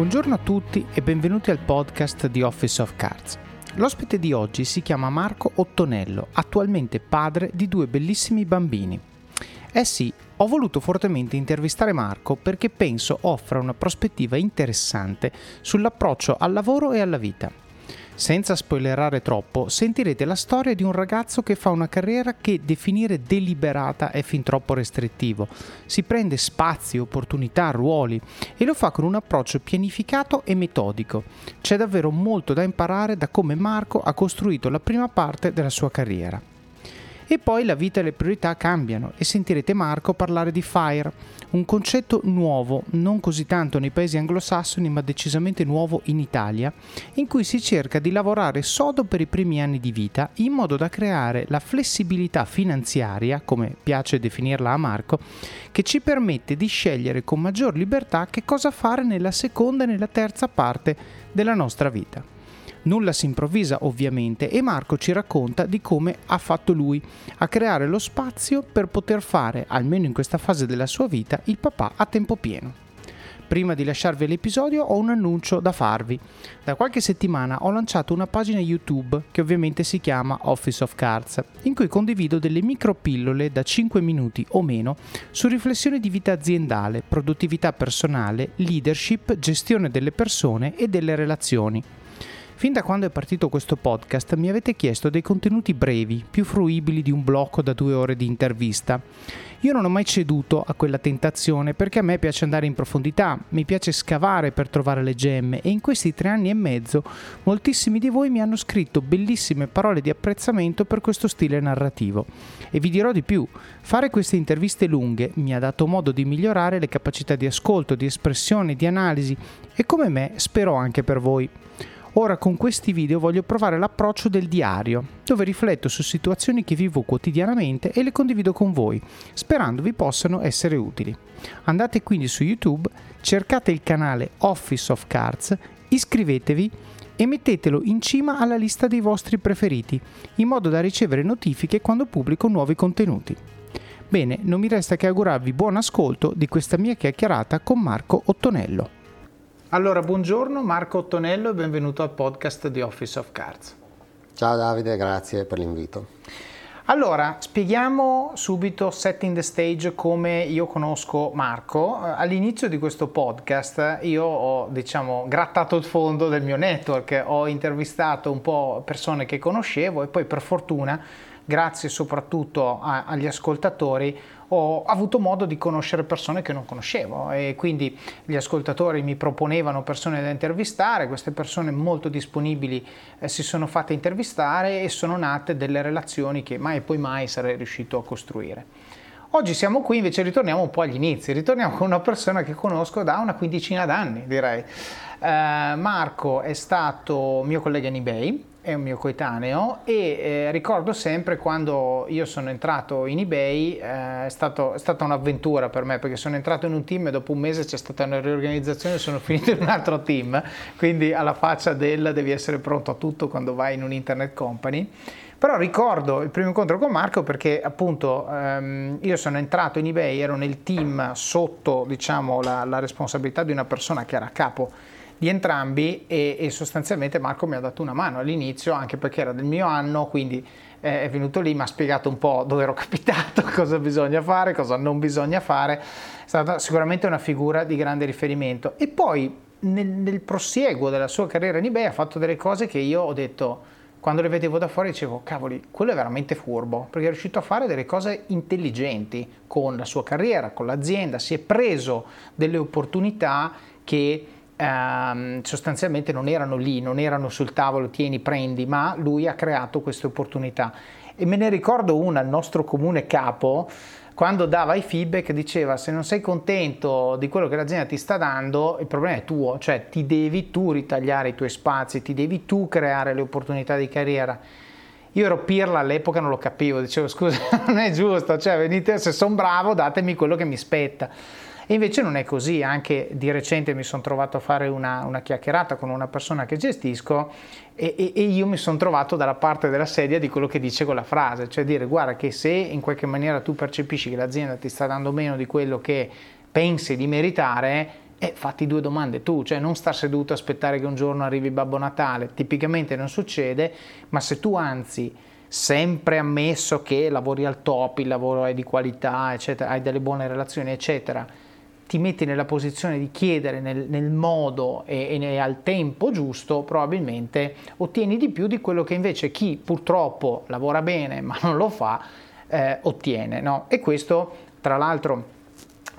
Buongiorno a tutti e benvenuti al podcast di Office of Cards. L'ospite di oggi si chiama Marco Ottonello, attualmente padre di due bellissimi bambini. Eh sì, ho voluto fortemente intervistare Marco perché penso offra una prospettiva interessante sull'approccio al lavoro e alla vita. Senza spoilerare troppo, sentirete la storia di un ragazzo che fa una carriera che definire deliberata è fin troppo restrittivo. Si prende spazi, opportunità, ruoli e lo fa con un approccio pianificato e metodico. C'è davvero molto da imparare da come Marco ha costruito la prima parte della sua carriera. E poi la vita e le priorità cambiano e sentirete Marco parlare di FIRE, un concetto nuovo, non così tanto nei paesi anglosassoni ma decisamente nuovo in Italia, in cui si cerca di lavorare sodo per i primi anni di vita in modo da creare la flessibilità finanziaria, come piace definirla a Marco, che ci permette di scegliere con maggior libertà che cosa fare nella seconda e nella terza parte della nostra vita. Nulla si improvvisa ovviamente e Marco ci racconta di come ha fatto lui a creare lo spazio per poter fare, almeno in questa fase della sua vita, il papà a tempo pieno. Prima di lasciarvi l'episodio ho un annuncio da farvi. Da qualche settimana ho lanciato una pagina YouTube che ovviamente si chiama Office of Cards, in cui condivido delle micropillole da 5 minuti o meno su riflessioni di vita aziendale, produttività personale, leadership, gestione delle persone e delle relazioni. Fin da quando è partito questo podcast mi avete chiesto dei contenuti brevi, più fruibili di un blocco da due ore di intervista. Io non ho mai ceduto a quella tentazione perché a me piace andare in profondità, mi piace scavare per trovare le gemme e in questi tre anni e mezzo moltissimi di voi mi hanno scritto bellissime parole di apprezzamento per questo stile narrativo. E vi dirò di più, fare queste interviste lunghe mi ha dato modo di migliorare le capacità di ascolto, di espressione, di analisi e come me spero anche per voi. Ora con questi video voglio provare l'approccio del diario, dove rifletto su situazioni che vivo quotidianamente e le condivido con voi, sperando vi possano essere utili. Andate quindi su YouTube, cercate il canale Office of Cards, iscrivetevi e mettetelo in cima alla lista dei vostri preferiti, in modo da ricevere notifiche quando pubblico nuovi contenuti. Bene, non mi resta che augurarvi buon ascolto di questa mia chiacchierata con Marco Ottonello. Allora, buongiorno Marco Ottonello e benvenuto al podcast di Office of Cards. Ciao Davide, grazie per l'invito. Allora, spieghiamo subito setting the stage come io conosco Marco. All'inizio di questo podcast io ho, diciamo, grattato il fondo del mio network, ho intervistato un po' persone che conoscevo e poi per fortuna, grazie soprattutto a, agli ascoltatori, ho avuto modo di conoscere persone che non conoscevo e quindi gli ascoltatori mi proponevano persone da intervistare, queste persone molto disponibili eh, si sono fatte intervistare e sono nate delle relazioni che mai e poi mai sarei riuscito a costruire. Oggi siamo qui, invece ritorniamo un po' agli inizi, ritorniamo con una persona che conosco da una quindicina d'anni, direi. Uh, Marco è stato mio collega in eBay, è un mio coetaneo e eh, ricordo sempre quando io sono entrato in eBay eh, è, stato, è, stata un'avventura per me perché sono entrato in un team e dopo un mese c'è stata una riorganizzazione e sono finito in un altro team. Quindi alla faccia del devi essere pronto a tutto quando vai in un internet company. Però ricordo il primo incontro con Marco perché appunto ehm, io sono entrato in eBay ero nel team sotto diciamo la, la responsabilità di una persona che era a capo di entrambi e, e, sostanzialmente Marco mi ha dato una mano all'inizio anche perché era del mio anno, quindi eh, è venuto lì, mi ha spiegato un po' dove ero capitato, cosa bisogna fare, cosa non bisogna fare, è stata sicuramente una figura di grande riferimento. E poi nel, nel prosieguo della sua carriera in eBay ha fatto delle cose che io ho detto quando le vedevo da fuori dicevo cavoli, quello è veramente furbo, perché è riuscito a fare delle cose intelligenti con la sua carriera, con l'azienda, si è preso delle opportunità che ehm, sostanzialmente non erano lì, non erano sul tavolo, tieni, prendi, ma lui ha creato queste opportunità. E me ne ricordo una, il nostro comune capo, quando dava i feedback diceva se non sei contento di quello che l'azienda ti sta dando, il problema è tuo, cioè ti devi tu ritagliare i tuoi spazi, ti devi tu creare le opportunità di carriera. Io ero pirla all'epoca, non lo capivo, dicevo scusa, non è giusto, cioè venite, se sono bravo datemi quello che mi spetta. E invece non è così, anche di recente mi sono trovato a fare una, una chiacchierata con una persona che gestisco e, e, e io mi sono trovato dalla parte della sedia di quello che dice quella frase, cioè dire guarda che se in qualche maniera tu percepisci che l'azienda ti sta dando meno di quello che pensi di meritare, eh, fatti due domande tu, cioè non sta seduto aspettare che un giorno arrivi Babbo Natale, tipicamente non succede, ma se tu anzi sempre ammesso che lavori al top, il lavoro è di qualità, eccetera, hai delle buone relazioni, eccetera, ti metti nella posizione di chiedere nel, nel modo e, e, al tempo giusto, probabilmente ottieni di più di quello che invece chi purtroppo lavora bene ma non lo fa, eh, ottiene. No? E questo, tra l'altro,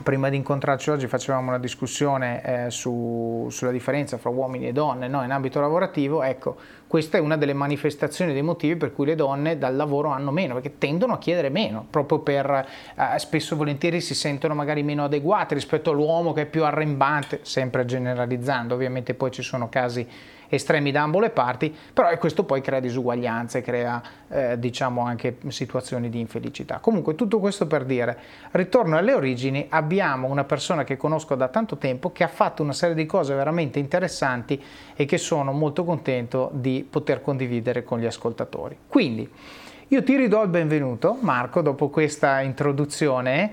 prima di incontrarci oggi facevamo una discussione eh, su, sulla differenza fra uomini e donne no? in ambito lavorativo, ecco, questa è una delle manifestazioni dei motivi per cui le donne dal lavoro hanno meno, perché tendono a chiedere meno, proprio per eh, spesso e volentieri si sentono magari meno adeguate rispetto all'uomo che è più arrembante, sempre generalizzando, ovviamente poi ci sono casi estremi da ambo le parti, però questo poi crea disuguaglianze, crea eh, diciamo anche situazioni di infelicità. Comunque tutto questo per dire, ritorno alle origini, abbiamo una persona che conosco da tanto tempo che ha fatto una serie di cose veramente interessanti e che sono molto contento di poter condividere con gli ascoltatori. Quindi io ti ridò il benvenuto Marco dopo questa introduzione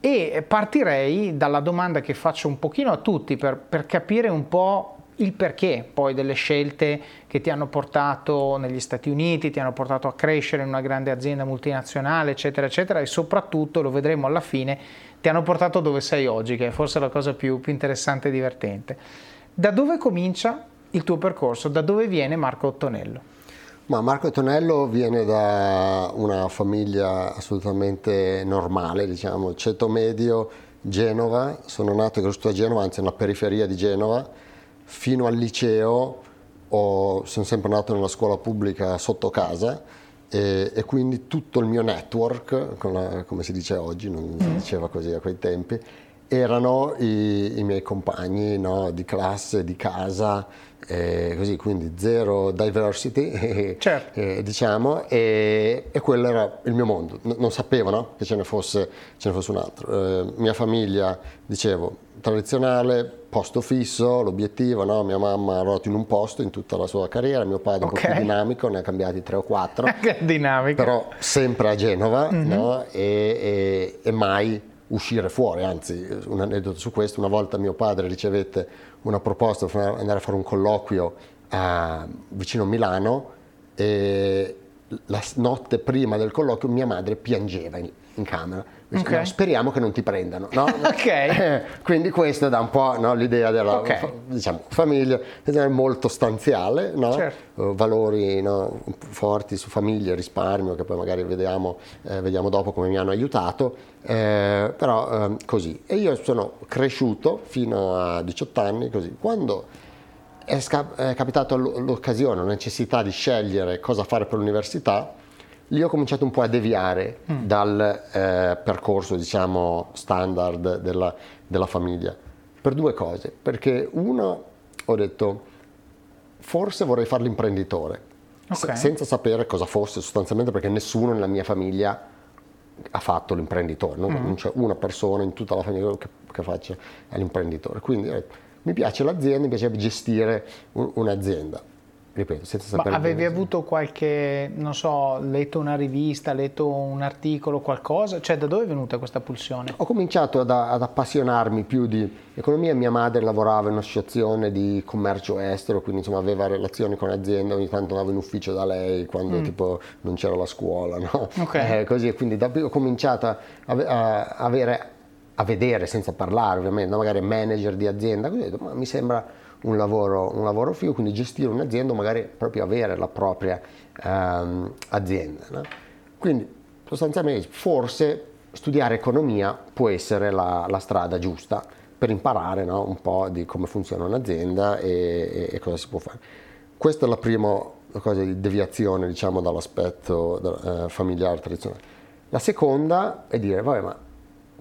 e partirei dalla domanda che faccio un pochino a tutti per, per capire un po' il perché poi delle scelte che ti hanno portato negli Stati Uniti, ti hanno portato a crescere in una grande azienda multinazionale, eccetera, eccetera, e soprattutto, lo vedremo alla fine, ti hanno portato dove sei oggi, che è forse la cosa più, più interessante e divertente. Da dove comincia il tuo percorso? Da dove viene Marco Ottonello? Ma Marco Ottonello viene da una famiglia assolutamente normale, diciamo, ceto medio, Genova, sono nato e cresciuto a Genova, anzi nella periferia di Genova, fino al liceo ho, sono sempre andato nella scuola pubblica sotto casa e, e quindi tutto il mio network, la, come si dice oggi, non si mm. diceva così a quei tempi, erano i, i miei compagni no, di classe, di casa, eh, così, quindi zero diversity, certo. eh, diciamo, e, e, quello era il mio mondo. N- non sapevo no, che ce ne, fosse, ce ne fosse un altro. Eh, mia famiglia, dicevo, tradizionale, posto fisso, l'obiettivo, no? mia mamma ha lavorato in un posto in tutta la sua carriera, mio padre okay. un po' più dinamico, ne ha cambiati tre o quattro, dinamico. però sempre a Genova mm-hmm. no? e, e, e, mai uscire fuori, anzi un aneddoto su questo, una volta mio padre ricevette una proposta per andare a fare un colloquio a, vicino a Milano e la notte prima del colloquio mia madre piangeva in, in camera Okay. No, speriamo che non ti prendano. No? okay. quindi questo dà un po' no, l'idea della okay. diciamo, famiglia, è molto stanziale, certo. valori forti su famiglia, risparmio, che poi magari vediamo, eh, vediamo dopo come mi hanno aiutato, eh, però eh, così. E io sono cresciuto fino a 18 anni così. Quando è, sca- è capitata l'occasione, la necessità di scegliere cosa fare per l'università, lì ho cominciato un po' a deviare mm. dal eh, percorso, diciamo, standard della, della, famiglia. Per due cose. Perché uno, ho detto, forse vorrei fare l'imprenditore, okay. se, senza sapere cosa fosse sostanzialmente, perché nessuno nella mia famiglia ha fatto l'imprenditore, non, mm. non c'è una persona in tutta la famiglia che, che faccia l'imprenditore. Quindi eh, mi piace l'azienda, mi piace gestire un, un'azienda ripeto, senza sapere. Ma avevi avuto qualche, non so, letto una rivista, letto un articolo, qualcosa? Cioè, da dove è venuta questa pulsione? Ho cominciato ad, ad appassionarmi più di economia. Mia madre lavorava in un'associazione di commercio estero, quindi insomma aveva relazioni con aziende, ogni tanto andavo in ufficio da lei quando mm. tipo non c'era la scuola, no? Okay. Eh, così, quindi da ho cominciato a, a, avere, a vedere, senza parlare ovviamente, magari manager di azienda, così ho detto, ma mi sembra un lavoro, un lavoro figo, quindi gestire un'azienda o magari proprio avere la propria ehm, azienda. No? Quindi sostanzialmente forse studiare economia può essere la, la strada giusta per imparare no? un po' di come funziona un'azienda e, e, cosa si può fare. Questa è la prima cosa di deviazione diciamo, dall'aspetto eh, familiare tradizionale. La seconda è dire, vabbè, ma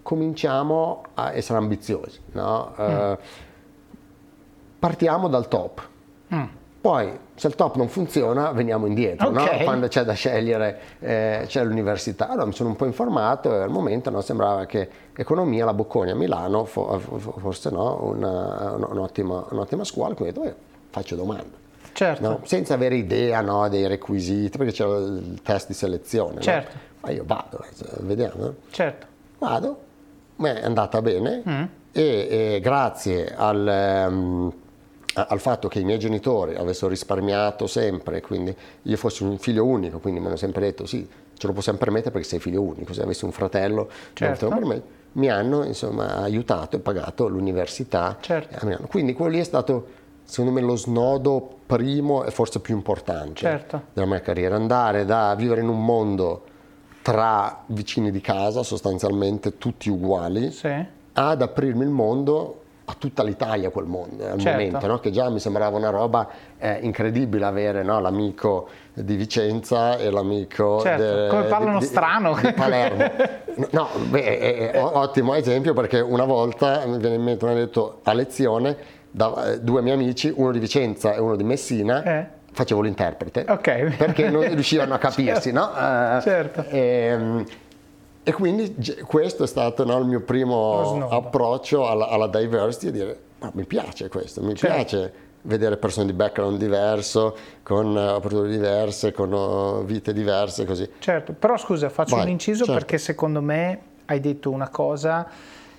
cominciamo a essere ambiziosi. No? Mm. Uh, partiamo dal top. Mm. Poi, se il top non funziona, veniamo indietro, okay. no? quando c'è da scegliere eh, c'è l'università. Allora mi sono un po' informato e al momento no, sembrava che economia, la Bocconi a Milano, fosse no, una, un'ottima, un'ottima, scuola, quindi ho detto, faccio domande. Certo. Senza avere idea dei requisiti, perché c'era il test di selezione. Certo. Ma io vado, vediamo. Certo. Vado, mi è andata bene. Mm e, e grazie al... Um, al fatto che i miei genitori avessero risparmiato sempre, quindi io fossi un figlio unico, quindi mi hanno sempre detto sì, ce lo possiamo permettere perché sei figlio unico, se avessi un fratello certo. te lo mi hanno insomma, aiutato e pagato l'università. Certo. Quindi quello lì è stato secondo me lo snodo primo e forse più importante certo. della mia carriera, andare da vivere in un mondo tra vicini di casa, sostanzialmente tutti uguali, sì. ad aprirmi il mondo a tutta l'Italia quel mondo al certo. momento, no? che già mi sembrava una roba eh, incredibile avere no? l'amico di Vicenza e l'amico certo. de, come parlano di, strano di, di Palermo. no, beh, è, ottimo esempio perché una volta mi viene in mente, mi hanno detto a lezione da eh, due miei amici, uno di Vicenza e uno di Messina. Eh facevo l'interprete okay. perché non riuscivano a capirsi, certo. no? Uh, certo. E, ehm, e quindi questo è stato no, il mio primo approccio alla, alla, diversity, dire ma mi piace questo, mi certo. piace vedere persone di background diverso, con uh, opportunità diverse, con uh, vite diverse, così. Certo, però scusa, faccio Vai, un inciso certo. perché secondo me hai detto una cosa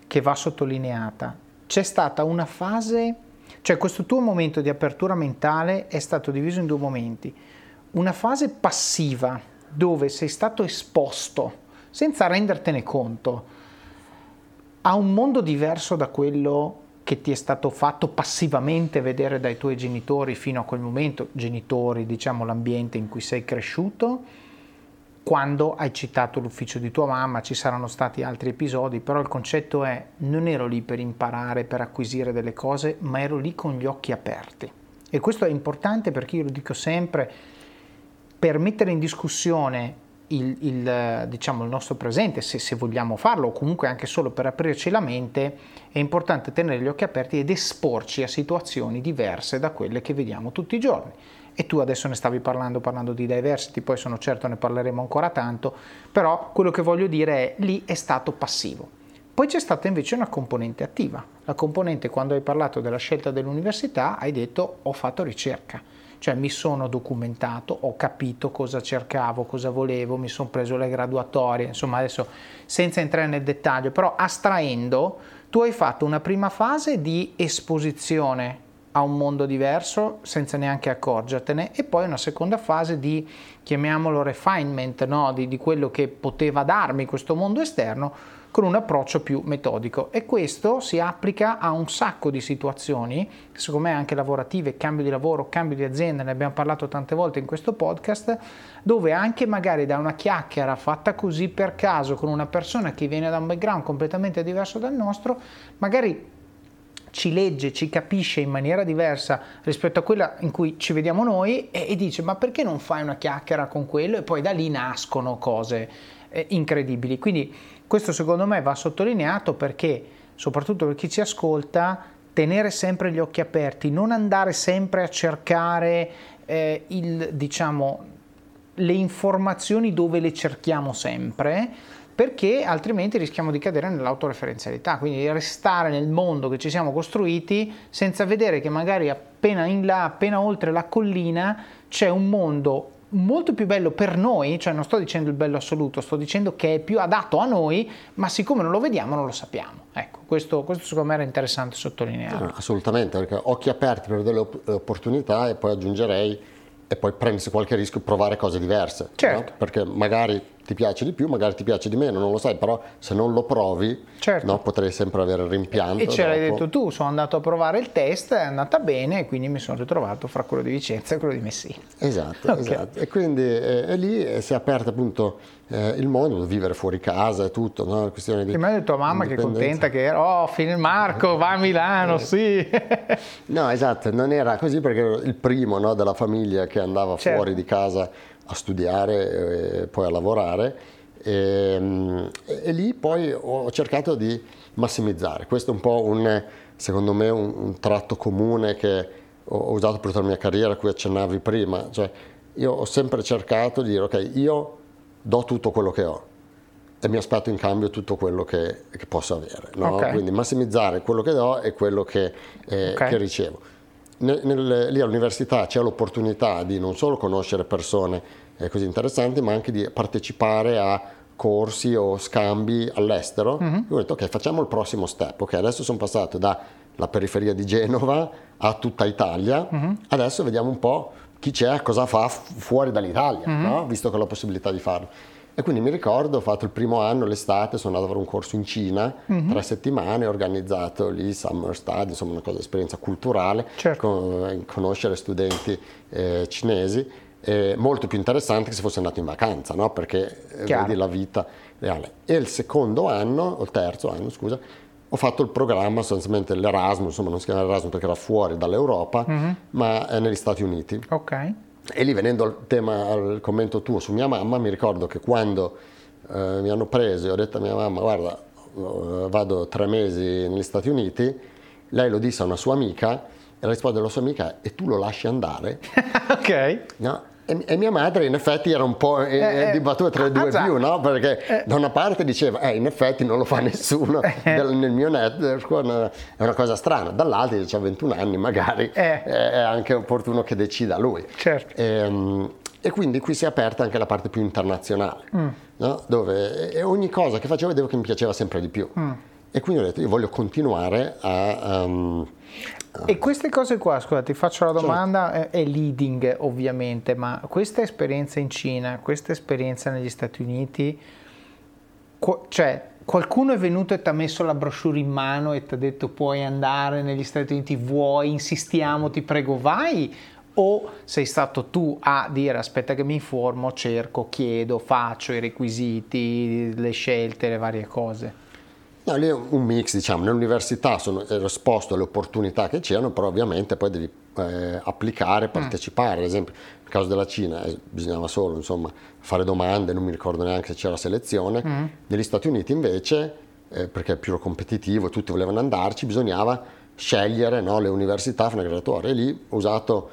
che va sottolineata. C'è stata una fase, cioè questo tuo momento di apertura mentale è stato diviso in due momenti. Una fase passiva, dove sei stato esposto senza rendertene conto, a un mondo diverso da quello che ti è stato fatto passivamente vedere dai tuoi genitori fino a quel momento, genitori, diciamo l'ambiente in cui sei cresciuto, quando hai citato l'ufficio di tua mamma, ci saranno stati altri episodi, però il concetto è non ero lì per imparare, per acquisire delle cose, ma ero lì con gli occhi aperti. E questo è importante perché io lo dico sempre, per mettere in discussione il, il, diciamo, il nostro presente, se, se, vogliamo farlo, o comunque anche solo per aprirci la mente, è importante tenere gli occhi aperti ed esporci a situazioni diverse da quelle che vediamo tutti i giorni. E tu adesso ne stavi parlando, parlando di diversity, poi sono certo ne parleremo ancora tanto, però quello che voglio dire è lì è stato passivo. Poi c'è stata invece una componente attiva. La componente quando hai parlato della scelta dell'università hai detto ho fatto ricerca cioè mi sono documentato, ho capito cosa cercavo, cosa volevo, mi sono preso le graduatorie, insomma adesso senza entrare nel dettaglio, però astraendo, tu hai fatto una prima fase di esposizione a un mondo diverso senza neanche accorgertene e poi una seconda fase di, chiamiamolo refinement, no? di, di quello che poteva darmi questo mondo esterno con un approccio più metodico e questo si applica a un sacco di situazioni, secondo me anche lavorative, cambio di lavoro, cambio di azienda, ne abbiamo parlato tante volte in questo podcast, dove anche magari da una chiacchiera fatta così per caso con una persona che viene da un background completamente diverso dal nostro, magari ci legge, ci capisce in maniera diversa rispetto a quella in cui ci vediamo noi e, e dice ma perché non fai una chiacchiera con quello e poi da lì nascono cose eh, incredibili. Quindi questo secondo me va sottolineato perché, soprattutto per chi ci ascolta, tenere sempre gli occhi aperti, non andare sempre a cercare eh, il, diciamo, le informazioni dove le cerchiamo sempre, perché altrimenti rischiamo di cadere nell'autoreferenzialità, quindi restare nel mondo che ci siamo costruiti senza vedere che magari appena in là, appena oltre la collina, c'è un mondo molto più bello per noi, cioè non sto dicendo il bello assoluto, sto dicendo che è più adatto a noi, ma siccome non lo vediamo non lo sappiamo. Ecco, questo, questo secondo me era interessante sottolineare. assolutamente, perché occhi aperti per delle opportunità e poi aggiungerei e poi prendersi qualche rischio e provare cose diverse. Certo. No? Perché magari ti piace di più, magari ti piace di meno, non lo sai, però se non lo provi certo. no, potrei sempre avere il rimpianto. E ce dopo. l'hai detto tu, sono andato a provare il test, è andata bene e quindi mi sono ritrovato fra quello di Vicenza e quello di Messina. Esatto, okay. esatto. E quindi eh, e lì si è aperto appunto eh, il mondo, vivere fuori casa e tutto, no? La questione di... Prima hai detto mamma che è contenta che era, oh, fine Marco, va a Milano, eh. sì. no, esatto, non era così perché ero il primo no, della famiglia che andava certo. fuori di casa a studiare e poi a lavorare e, ehm, e, e, lì poi ho cercato di massimizzare. Questo è un po' un, secondo me, un, un tratto comune che ho usato per tutta la mia carriera, a cui accennavi prima. Cioè, io ho sempre cercato di dire, ok, io do tutto quello che ho e mi aspetto in cambio tutto quello che, che posso avere. No? Okay. Quindi massimizzare quello che do e quello che, eh, okay. che ricevo. Nel, nel, lì all'università c'è l'opportunità di non solo conoscere persone eh, così interessanti, ma anche di partecipare a corsi o scambi all'estero. Mm-hmm. Ho detto ok, facciamo il prossimo step. Ok, adesso sono passato dalla periferia di Genova a tutta Italia, mm-hmm. adesso vediamo un po' chi c'è, cosa fa fuori dall'Italia, mm-hmm. no? visto che ho la possibilità di farlo. E quindi mi ricordo, ho fatto il primo anno, l'estate, sono andato a fare un corso in Cina, mm-hmm. tre settimane, ho organizzato lì Summer Study, insomma una cosa, esperienza culturale, certo. con, eh, conoscere studenti eh, cinesi, eh, molto più interessante che se fosse andato in vacanza, no? perché eh, Chiaro. vedi la vita reale. E il secondo anno, o il terzo anno, scusa, ho fatto il programma, sostanzialmente l'Erasmus, insomma non si chiama Erasmus perché era fuori dall'Europa, mm-hmm. ma negli Stati Uniti. Ok. E lì venendo al tema, al commento tuo su mia mamma, mi ricordo che quando eh, mi hanno preso e ho detto a mia mamma, guarda, eh, vado tre mesi negli Stati Uniti, lei lo disse a una sua amica e la risposta della sua amica è e tu lo lasci andare? ok. No, e, e, mia madre in effetti era un po' eh, eh, eh dibattuta tra i due più, no? Perché eh. da una parte diceva, eh, in effetti non lo fa nessuno eh. del, nel mio network, è una cosa strana. Dall'altra diceva 21 anni, magari eh. è anche opportuno che decida lui. Certo. E, ehm, e, quindi qui si è aperta anche la parte più internazionale, mm. no? Dove ogni cosa che facevo vedevo che mi piaceva sempre di più. Mm. E quindi ho detto, io voglio continuare a... Um, e queste cose qua, scusa, ti faccio la domanda, certo. è leading ovviamente, ma questa esperienza in Cina, questa esperienza negli Stati Uniti, cioè qualcuno è venuto e ti ha messo la brochure in mano e ti ha detto puoi andare negli Stati Uniti, vuoi, insistiamo, ti prego, vai? O sei stato tu a dire aspetta che mi informo, cerco, chiedo, faccio i requisiti, le scelte, le varie cose? No, lì è un mix, diciamo, nell'università sono, ero esposto alle opportunità che c'erano, però ovviamente poi devi eh, applicare, mm. partecipare, ad esempio nel caso della Cina eh, bisognava solo insomma, fare domande, non mi ricordo neanche se c'era selezione, mm. negli Stati Uniti invece, eh, perché è più competitivo, tutti volevano andarci, bisognava scegliere no, le università, fare una graduatoria e lì ho usato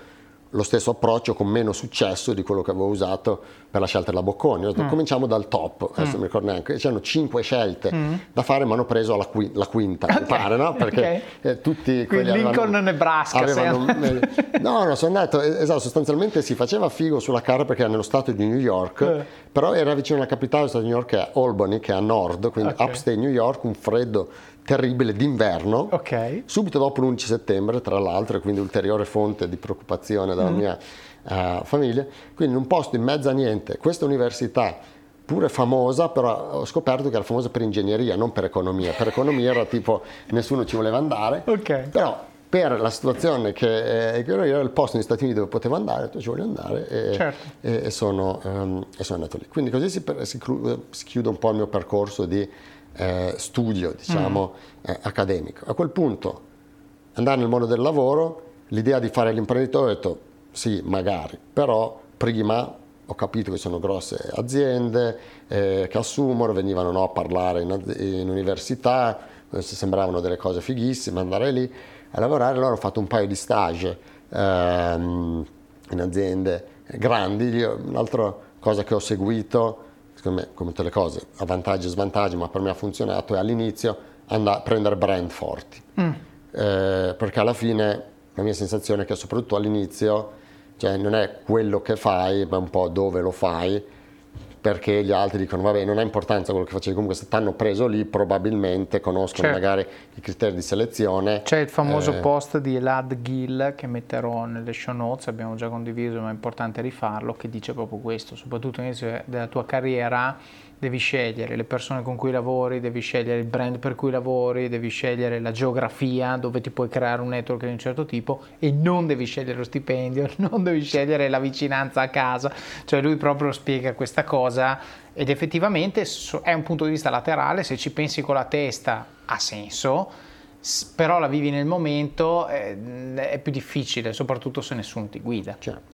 lo stesso approccio con meno successo di quello che avevo usato per la scelta della Bocconi. Mm. cominciamo dal top, adesso mm. non mi ricordo neanche, c'erano cinque scelte mm. da fare, ma hanno preso la, qui- la quinta, okay. mi pare, no? Perché okay. eh, tutti quelli Lincoln, avevano, Nebraska. Avevano, no, no, sono andato, eh, esatto, sostanzialmente si faceva figo sulla carta perché era nello stato di New York, eh. però era vicino alla capitale dello stato di New York, che è Albany, che è a nord, quindi okay. upstate New York, un freddo terribile d'inverno, okay. subito dopo l'11 settembre, tra l'altro, quindi ulteriore fonte di preoccupazione della mm. mia uh, famiglia. Quindi in un posto in mezzo a niente, questa università pure famosa, però ho scoperto che era famosa per ingegneria, non per economia. Per economia era tipo nessuno ci voleva andare, okay. però per la situazione che, eh, era il posto negli Stati Uniti dove potevo andare, tu ci voglio andare e, certo. e, e, sono, um, e, sono, andato lì. Quindi così si, si, si chiude un po' il mio percorso di eh, studio, diciamo, mm. eh, accademico. A quel punto andare nel mondo del lavoro, l'idea di fare l'imprenditore, ho detto sì, magari, però prima ho capito che sono grosse aziende eh, che assumono, venivano no, a parlare in, in università, sembravano delle cose fighissime, andare lì a lavorare, allora ho fatto un paio di stage ehm, in aziende grandi, un'altra cosa che ho seguito secondo me, come tutte le cose, ha vantaggi e svantaggi, ma per me ha funzionato, è all'inizio andare a prendere brand forti. Mm. Eh, perché alla fine la mia sensazione è che soprattutto all'inizio, cioè non è quello che fai, ma un po' dove lo fai, perché gli altri dicono vabbè non ha importanza quello che facevi comunque se ti hanno preso lì probabilmente conoscono certo. magari i criteri di selezione c'è il famoso eh... post di Elad Gill che metterò nelle show notes abbiamo già condiviso ma è importante rifarlo che dice proprio questo soprattutto all'inizio della tua carriera devi scegliere le persone con cui lavori, devi scegliere il brand per cui lavori, devi scegliere la geografia dove ti puoi creare un network di un certo tipo e non devi scegliere lo stipendio, non devi scegliere la vicinanza a casa. Cioè lui proprio spiega questa cosa ed effettivamente è un punto di vista laterale, se ci pensi con la testa ha senso, però la vivi nel momento eh, è più difficile, soprattutto se nessuno ti guida. Certo.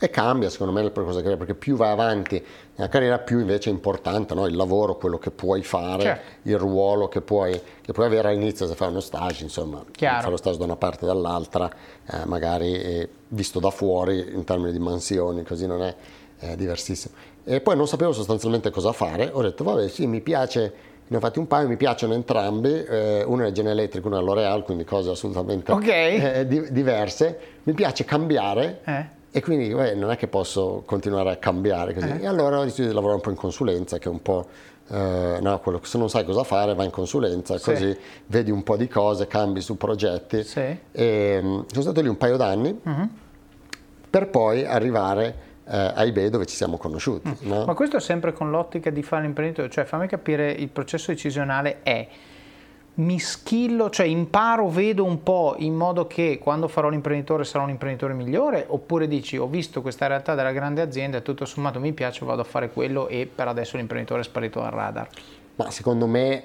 E cambia secondo me di carriera, perché più vai avanti nella carriera, più invece è importante no? il lavoro, quello che puoi fare, certo. il ruolo che puoi, che puoi, avere all'inizio se fai uno stage, insomma, Chiaro. fare lo stage da una parte e dall'altra, eh, magari eh, visto da fuori in termini di mansioni, così non è eh, diversissimo. E poi non sapevo sostanzialmente cosa fare, ho detto vabbè sì, mi piace, ne ho fatti un paio, mi piacciono entrambi, eh, uno è General Electric, uno è L'Oreal, quindi cose assolutamente okay. eh, di, diverse, mi piace cambiare eh. E quindi beh, non è che posso continuare a cambiare così. Eh. E allora ho deciso di lavorare un po' in consulenza, che è un po'... Eh, no, quello, se non sai cosa fare vai in consulenza, sì. così vedi un po' di cose, cambi su progetti. Sì. E, mm, sono stato lì un paio d'anni uh-huh. per poi arrivare eh, a eBay dove ci siamo conosciuti. Uh-huh. No? Ma questo è sempre con l'ottica di fare l'imprenditore, cioè fammi capire il processo decisionale è mi schillo, cioè imparo, vedo un po' in modo che quando farò l'imprenditore sarò un imprenditore migliore oppure dici ho visto questa realtà della grande azienda e tutto sommato mi piace, vado a fare quello e per adesso l'imprenditore è sparito dal radar? Ma secondo me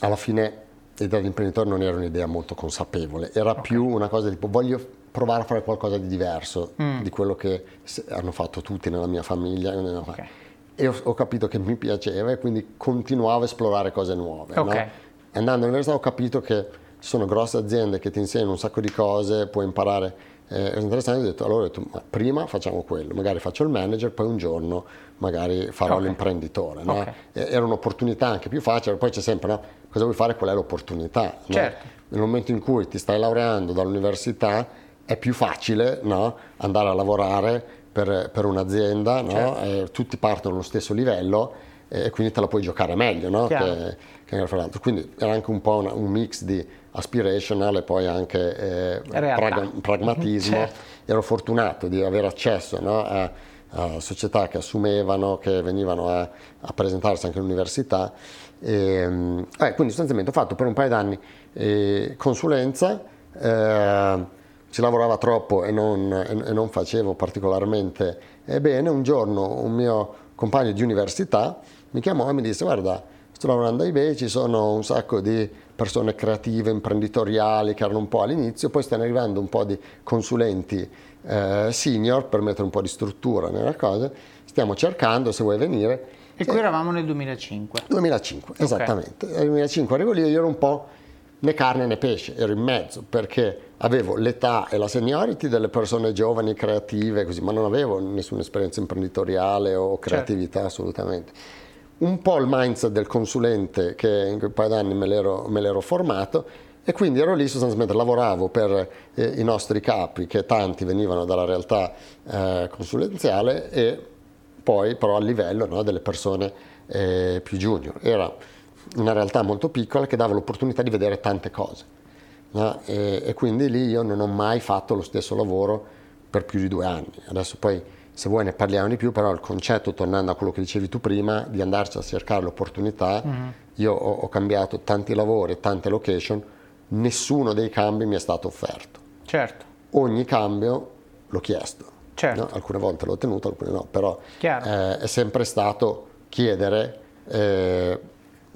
alla fine l'idea dell'imprenditore non era un'idea molto consapevole, era okay. più una cosa tipo voglio provare a fare qualcosa di diverso mm. di quello che hanno fatto tutti nella mia famiglia. Okay. E ho, ho, capito che mi piaceva e quindi continuavo a esplorare cose nuove. Okay. No? Andando all'università ho capito che ci sono grosse aziende che ti insegnano un sacco di cose, puoi imparare. Eh, è interessante, ho detto, allora ho detto, ma prima facciamo quello, magari faccio il manager, poi un giorno magari farò okay. l'imprenditore. No? Okay. Era un'opportunità anche più facile, poi c'è sempre, no? cosa vuoi fare, qual è l'opportunità? No? Certo. Nel momento in cui ti stai laureando dall'università è più facile andare a lavorare per, per un'azienda, certo. eh, tutti partono allo stesso livello e quindi te la puoi giocare meglio no? Che, che fra l'altro. Quindi era anche un po' una, un mix di aspirational e poi anche eh, prag- pragmatismo. certo. Ero fortunato di avere accesso no? a, a, società che assumevano, che venivano a, a presentarsi anche all'università. E, eh, quindi sostanzialmente ho fatto per un paio d'anni eh, consulenza. Eh, ci lavorava troppo e non, e non facevo particolarmente bene. Un giorno un mio compagno di università mi chiamò e mi disse guarda sto lavorando a eBay, ci sono un sacco di persone creative, imprenditoriali che erano un po' all'inizio, poi stanno arrivando un po' di consulenti eh, senior per mettere un po' di struttura nella cosa, stiamo cercando se vuoi venire. E qui eravamo nel 2005. 2005, okay. esattamente. Nel 2005 arrivo lì e io ero un po' né carne né pesce, ero in mezzo perché avevo l'età e la seniority delle persone giovani, creative, così, ma non avevo nessuna esperienza imprenditoriale o creatività certo. assolutamente. Un po' il mindset del consulente che in quei paio d'anni me l'ero, me l'ero formato e quindi ero lì sostanzialmente, lavoravo per eh, i nostri capi, che tanti venivano dalla realtà eh, consulenziale e poi però a livello no, delle persone eh, più junior. Era una realtà molto piccola che dava l'opportunità di vedere tante cose. No? E, e, quindi lì io non ho mai fatto lo stesso lavoro per più di due anni. Adesso poi se vuoi ne parliamo di più, però il concetto, tornando a quello che dicevi tu prima, di andarci a cercare l'opportunità, mm-hmm. io ho, ho, cambiato tanti lavori, tante location, nessuno dei cambi mi è stato offerto. Certo. Ogni cambio l'ho chiesto. Certo. No? Alcune volte l'ho ottenuto, alcune no, però eh, è sempre stato chiedere eh,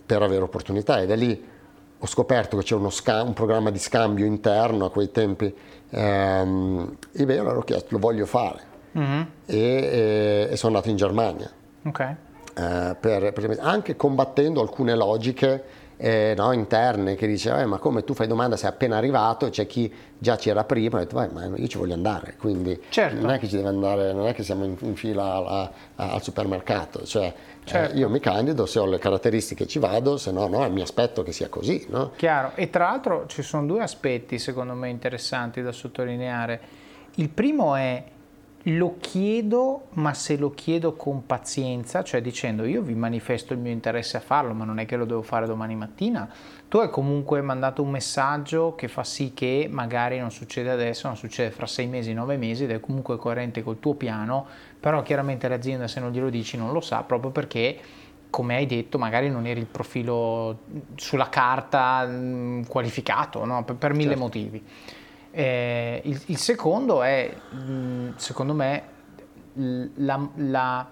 per avere opportunità ed è lì ho scoperto che c'era scam- un programma di scambio interno a quei tempi ehm, e beh, allora ho chiesto lo voglio fare mm-hmm. e, e, e, sono andato in Germania okay. eh, per, per, anche combattendo alcune logiche eh, no, interne che dice eh, ma come tu fai domanda sei appena arrivato c'è chi già c'era prima ha detto ma io ci voglio andare quindi certo. non è che ci deve andare non è che siamo in, in fila a, a, al supermercato cioè eh, certo. eh, io mi candido se ho le caratteristiche ci vado se no no mi aspetto che sia così no? chiaro e tra l'altro ci sono due aspetti secondo me interessanti da sottolineare il primo è lo chiedo, ma se lo chiedo con pazienza, cioè dicendo io vi manifesto il mio interesse a farlo, ma non è che lo devo fare domani mattina, tu hai comunque mandato un messaggio che fa sì che magari non succede adesso, non succede fra sei mesi, nove mesi ed è comunque coerente col tuo piano, però chiaramente l'azienda se non glielo dici non lo sa proprio perché come hai detto, magari non eri il profilo sulla carta mh, qualificato, no? per, per, mille certo. motivi. Eh, il, il, secondo è, mm, secondo me, la, la,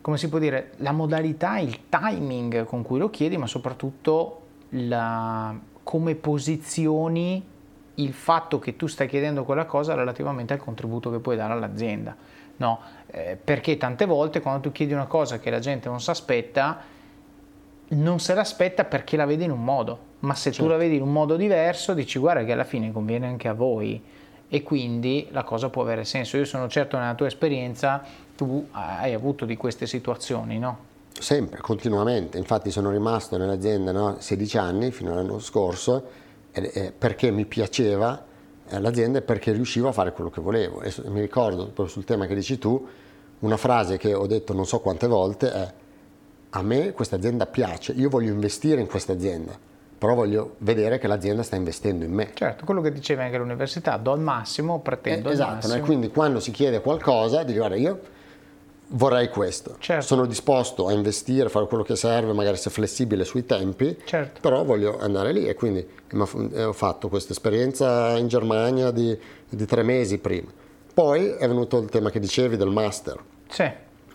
come si può dire, la modalità, il timing con cui lo chiedi, ma soprattutto la, come posizioni il fatto che tu stai chiedendo quella cosa relativamente al contributo che puoi dare all'azienda. No, eh, perché tante volte quando tu chiedi una cosa che la gente non si aspetta, non se l'aspetta perché la vede in un modo ma se certo. tu la vedi in un modo diverso dici guarda che alla fine conviene anche a voi e quindi la cosa può avere senso. Io sono certo nella tua esperienza tu hai avuto di queste situazioni, no? Sempre, continuamente, infatti sono rimasto nell'azienda no, 16 anni fino all'anno scorso eh, perché mi piaceva eh, l'azienda e perché riuscivo a fare quello che volevo. E mi ricordo proprio sul tema che dici tu, una frase che ho detto non so quante volte è a me questa azienda piace, io voglio investire in questa azienda però voglio vedere che l'azienda sta investendo in me. Certo, quello che dicevi anche all'università, do al massimo, pretendo eh, esatto, no? quindi quando si chiede qualcosa, dici guarda io vorrei questo, certo. sono disposto a investire, a fare quello che serve, magari essere flessibile sui tempi, certo. però voglio andare lì e quindi eh, ho fatto questa esperienza in Germania di, di tre mesi prima. Poi è venuto il tema che dicevi del master. Sì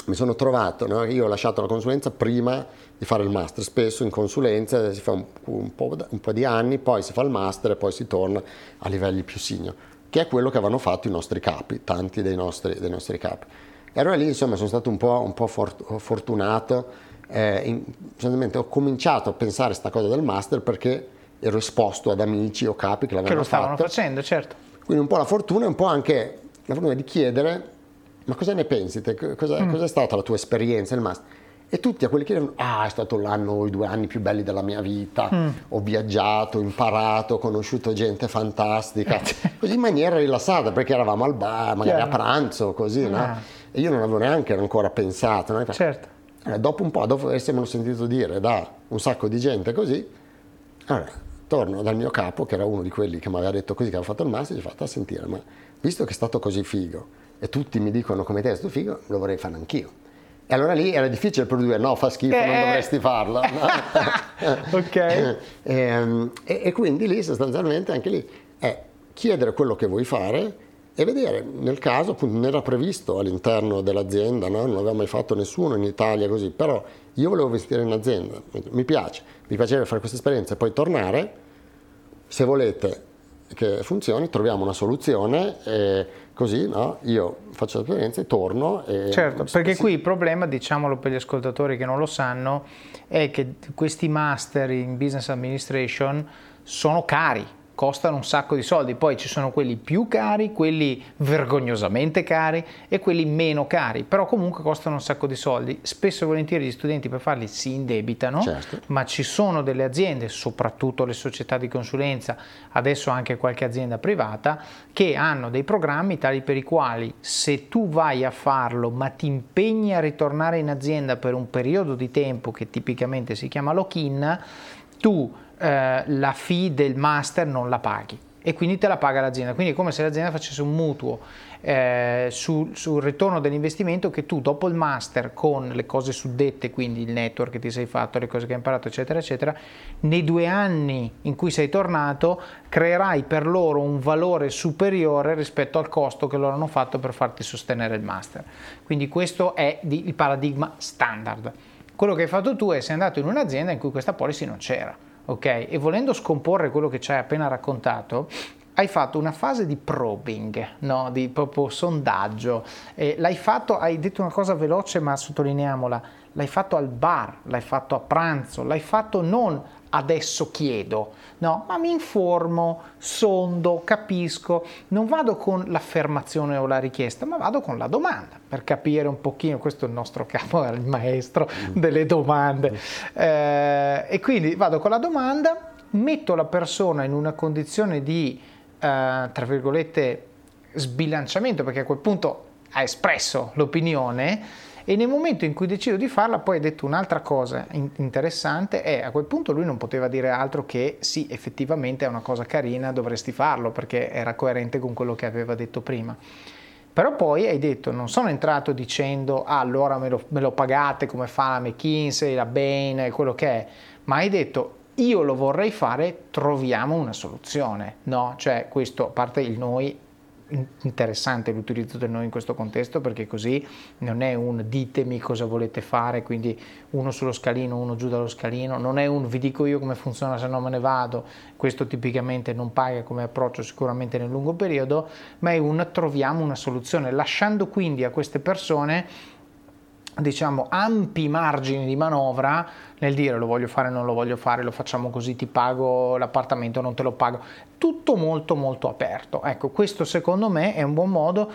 mi sono trovato, no? io ho lasciato la consulenza prima di fare il master, spesso in consulenza si fa un, un, po', un, po', di anni, poi si fa il master e poi si torna a livelli più senior, che è quello che avevano fatto i nostri capi, tanti dei nostri, dei nostri capi. E allora lì insomma sono stato un po', un po fortunato, eh, in, ho cominciato a pensare a questa cosa del master perché ero esposto ad amici o capi che l'avevano fatto. Che lo stavano fatto. facendo, certo. Quindi un po' la fortuna e un po' anche la fortuna di chiedere ma cosa ne pensi? Te? Cosa, mm. cosa è stata la tua esperienza il master? E tutti a quelli che dicono, ah, è stato l'anno o i due anni più belli della mia vita, mm. ho viaggiato, imparato, ho conosciuto gente fantastica, così in maniera rilassata, perché eravamo al bar, magari Chiaro. a pranzo, così, ah. no? E io non avevo neanche ancora pensato. No? Certo. Allora, dopo un po', dopo averlo sentito dire da un sacco di gente così, allora, torno dal mio capo, che era uno di quelli che mi aveva detto così, che aveva fatto il master, e gli ho fatto a sentire, ma visto che è stato così figo, e tutti mi dicono come te, sto figo, lo vorrei fare anch'io. E allora lì era difficile produrre, no, fa schifo, eh. non dovresti farlo. No? ok. E, ehm, e, e, quindi lì sostanzialmente anche lì è chiedere quello che vuoi fare e vedere, nel caso appunto non era previsto all'interno dell'azienda, no? non aveva mai fatto nessuno in Italia così, però io volevo investire in azienda, mi piace, mi piacerebbe fare questa esperienza e poi tornare, se volete che funzioni, troviamo una soluzione. E, Così no? io faccio l'esperienza e torno. E certo, perché qui il problema, diciamolo per gli ascoltatori che non lo sanno, è che questi master in business administration sono cari costano un sacco di soldi, poi ci sono quelli più cari, quelli vergognosamente cari e quelli meno cari, però comunque costano un sacco di soldi. Spesso e volentieri gli studenti per farli si indebitano, certo. ma ci sono delle aziende, soprattutto le società di consulenza, adesso anche qualche azienda privata, che hanno dei programmi tali per i quali se tu vai a farlo ma ti impegni a ritornare in azienda per un periodo di tempo che tipicamente si chiama lock-in, tu eh, la fee del master non la paghi e quindi te la paga l'azienda. Quindi è come se l'azienda facesse un mutuo eh, sul, sul, ritorno dell'investimento che tu dopo il master con le cose suddette, quindi il network che ti sei fatto, le cose che hai imparato, eccetera, eccetera, nei due anni in cui sei tornato creerai per loro un valore superiore rispetto al costo che loro hanno fatto per farti sostenere il master. Quindi questo è il paradigma standard. Quello che hai fatto tu è sei andato in un'azienda in cui questa policy non c'era ok? E volendo scomporre quello che ci hai appena raccontato, hai fatto una fase di probing, no? di proprio sondaggio, eh, l'hai fatto, hai detto una cosa veloce ma sottolineiamola, l'hai fatto al bar, l'hai fatto a pranzo, l'hai fatto non adesso chiedo, no, ma mi informo, sondo, capisco, non vado con l'affermazione o la richiesta, ma vado con la domanda per capire un pochino, questo è il nostro capo, il maestro delle domande, eh, e quindi vado con la domanda, metto la persona in una condizione di, eh, tra virgolette, sbilanciamento, perché a quel punto ha espresso l'opinione, e nel momento in cui decido di farla poi ha detto un'altra cosa interessante e a quel punto lui non poteva dire altro che sì effettivamente è una cosa carina dovresti farlo perché era coerente con quello che aveva detto prima. Però poi hai detto non sono entrato dicendo ah, allora me lo, me lo pagate come fa la McKinsey, la Bain, quello che è. Ma hai detto io lo vorrei fare, troviamo una soluzione, no? Cioè questo, a parte il noi, interessante l'utilizzo del noi in questo contesto perché così non è un ditemi cosa volete fare, quindi uno sullo scalino, uno giù dallo scalino, non è un vi dico io come funziona se no me ne vado, questo tipicamente non paga come approccio sicuramente nel lungo periodo, ma è un troviamo una soluzione, lasciando quindi a queste persone diciamo ampi margini di manovra nel dire lo voglio fare, non lo voglio fare, lo facciamo così, ti pago l'appartamento, non te lo pago, tutto molto molto aperto. Ecco, questo secondo me è un buon modo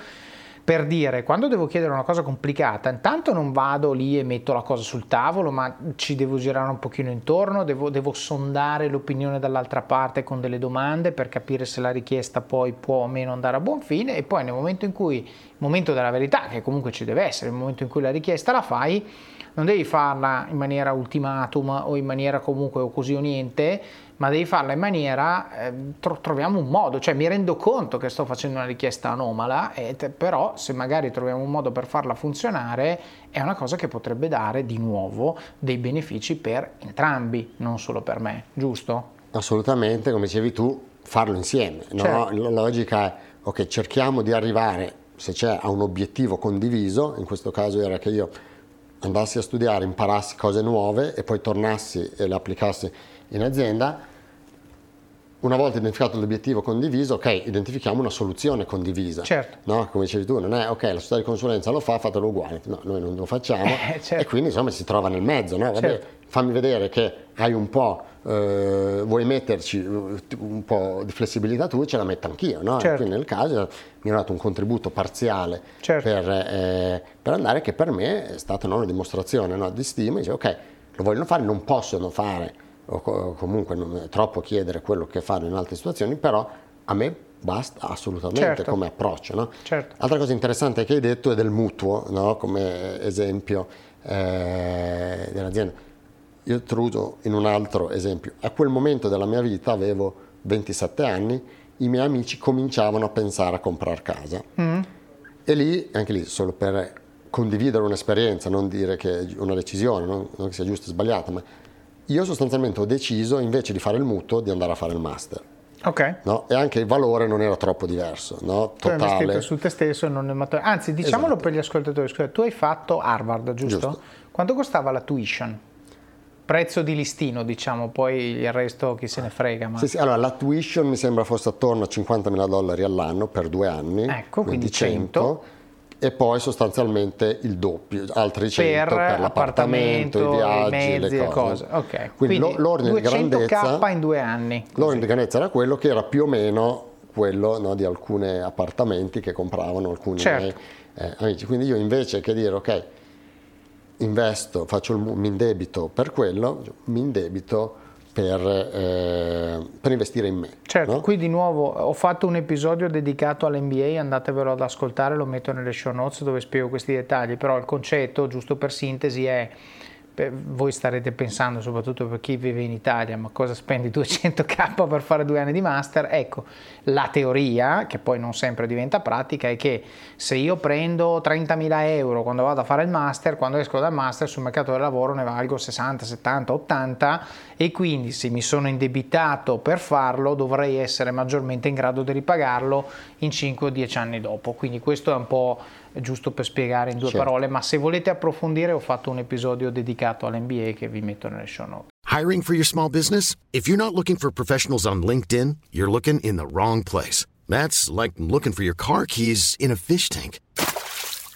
per dire quando devo chiedere una cosa complicata, intanto non vado lì e metto la cosa sul tavolo, ma ci devo girare un pochino intorno, devo, devo sondare l'opinione dall'altra parte con delle domande per capire se la richiesta poi può o meno andare a buon fine e poi nel momento in cui, momento della verità, che comunque ci deve essere, il momento in cui la richiesta la fai, non devi farla in maniera ultimatum o in maniera comunque o così o niente, ma devi farla in maniera, eh, tro- troviamo un modo, cioè mi rendo conto che sto facendo una richiesta anomala, te, però se magari troviamo un modo per farla funzionare è una cosa che potrebbe dare di nuovo dei benefici per entrambi, non solo per me, giusto? Assolutamente, come dicevi tu, farlo insieme. No? Certo. La logica è, ok, cerchiamo di arrivare, se c'è, a un obiettivo condiviso, in questo caso era che io andassi a studiare, imparassi cose nuove e poi tornassi e le applicassi in azienda, una volta identificato l'obiettivo condiviso, ok, identifichiamo una soluzione condivisa. Certo. No? Come dicevi tu, non è ok, la società di consulenza lo fa, fatelo uguale. No, noi non lo facciamo. Eh, certo. E quindi insomma si trova nel mezzo, no? Vabbè, certo. fammi vedere che hai un po', eh, vuoi metterci un po' di flessibilità tu, ce la metto anch'io, no? Certo. Nel caso mi hanno dato un contributo parziale certo. per, eh, per, andare, che per me è stata no, una dimostrazione no, di stima, dice ok, lo vogliono fare, non possono fare o comunque non è troppo chiedere quello che fanno in altre situazioni, però a me basta assolutamente certo. come approccio. No? Certo. Altra cosa interessante che hai detto è del mutuo, no? come esempio eh, dell'azienda. Io uso in un altro esempio. A quel momento della mia vita avevo 27 anni, i miei amici cominciavano a pensare a comprare casa. Mm. E lì, anche lì, solo per condividere un'esperienza, non dire che è una decisione, non, non che sia giusta o sbagliata, ma io sostanzialmente ho deciso invece di fare il mutuo di andare a fare il master. Ok. No? E anche il valore non era troppo diverso, no? Totale. Tu hai scritto su te stesso e non nel materiale. Anzi, diciamolo esatto. per gli ascoltatori, scusa, tu hai fatto Harvard, giusto? giusto? Quanto costava la tuition? Prezzo di listino, diciamo, poi il resto chi se ne frega. Ma... Sì, sì, allora la tuition mi sembra fosse attorno a 50.000 dollari all'anno per due anni. Ecco, quindi 100. 100 e poi sostanzialmente il doppio, altri 100 per, per l'appartamento, i viaggi, i mezzi, le cose. Okay. Quindi, Quindi l'ordine di grandezza in due anni. L'ordine di grandezza era quello che era più o meno quello no, di alcuni appartamenti che compravano alcuni certo. eh, amici. Quindi io invece che dire ok, investo, faccio il, mi indebito per quello, mi indebito per, eh, per, investire in me. Certo, no? qui di nuovo ho fatto un episodio dedicato all'NBA, andatevelo ad ascoltare, lo metto nelle show notes dove spiego questi dettagli, però il concetto, giusto per sintesi, è voi starete pensando, soprattutto per chi vive in Italia, ma cosa spendi 200k per fare due anni di master? Ecco, la teoria, che poi non sempre diventa pratica, è che se io prendo 30.000 euro quando vado a fare il master, quando esco dal master sul mercato del lavoro ne valgo 60, 70, 80 e quindi se mi sono indebitato per farlo dovrei essere maggiormente in grado di ripagarlo in 5 o 10 anni dopo. Quindi questo è un po' giusto per spiegare in due certo. parole, ma se volete approfondire ho fatto un episodio dedicato all'NBA che vi metto nelle show notes. Hiring for your small business? If you're not looking for professionals on LinkedIn, you're looking in the wrong place. That's like looking for your car keys in a fish tank.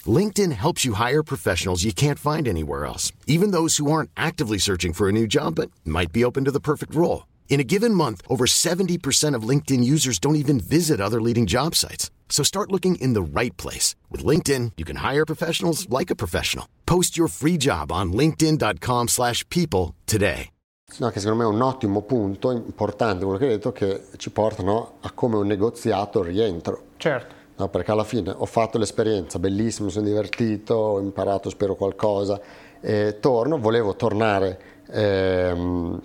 LinkedIn helps you hire professionals you can't find anywhere else, even those who aren't actively searching for a new job but might be open to the perfect role. In a given month, over 70% of LinkedIn users don't even visit other leading job sites. So start looking in the right place. With LinkedIn, you can hire professionals like a professional. Post your free job on linkedin.com slash people today. No, che secondo me è un ottimo punto, importante quello che hai detto, che ci portano a come un negoziato rientro. Certo. No, perché alla fine ho fatto l'esperienza, bellissimo, sono divertito, ho imparato, spero, qualcosa, e torno, volevo tornare... Ehm,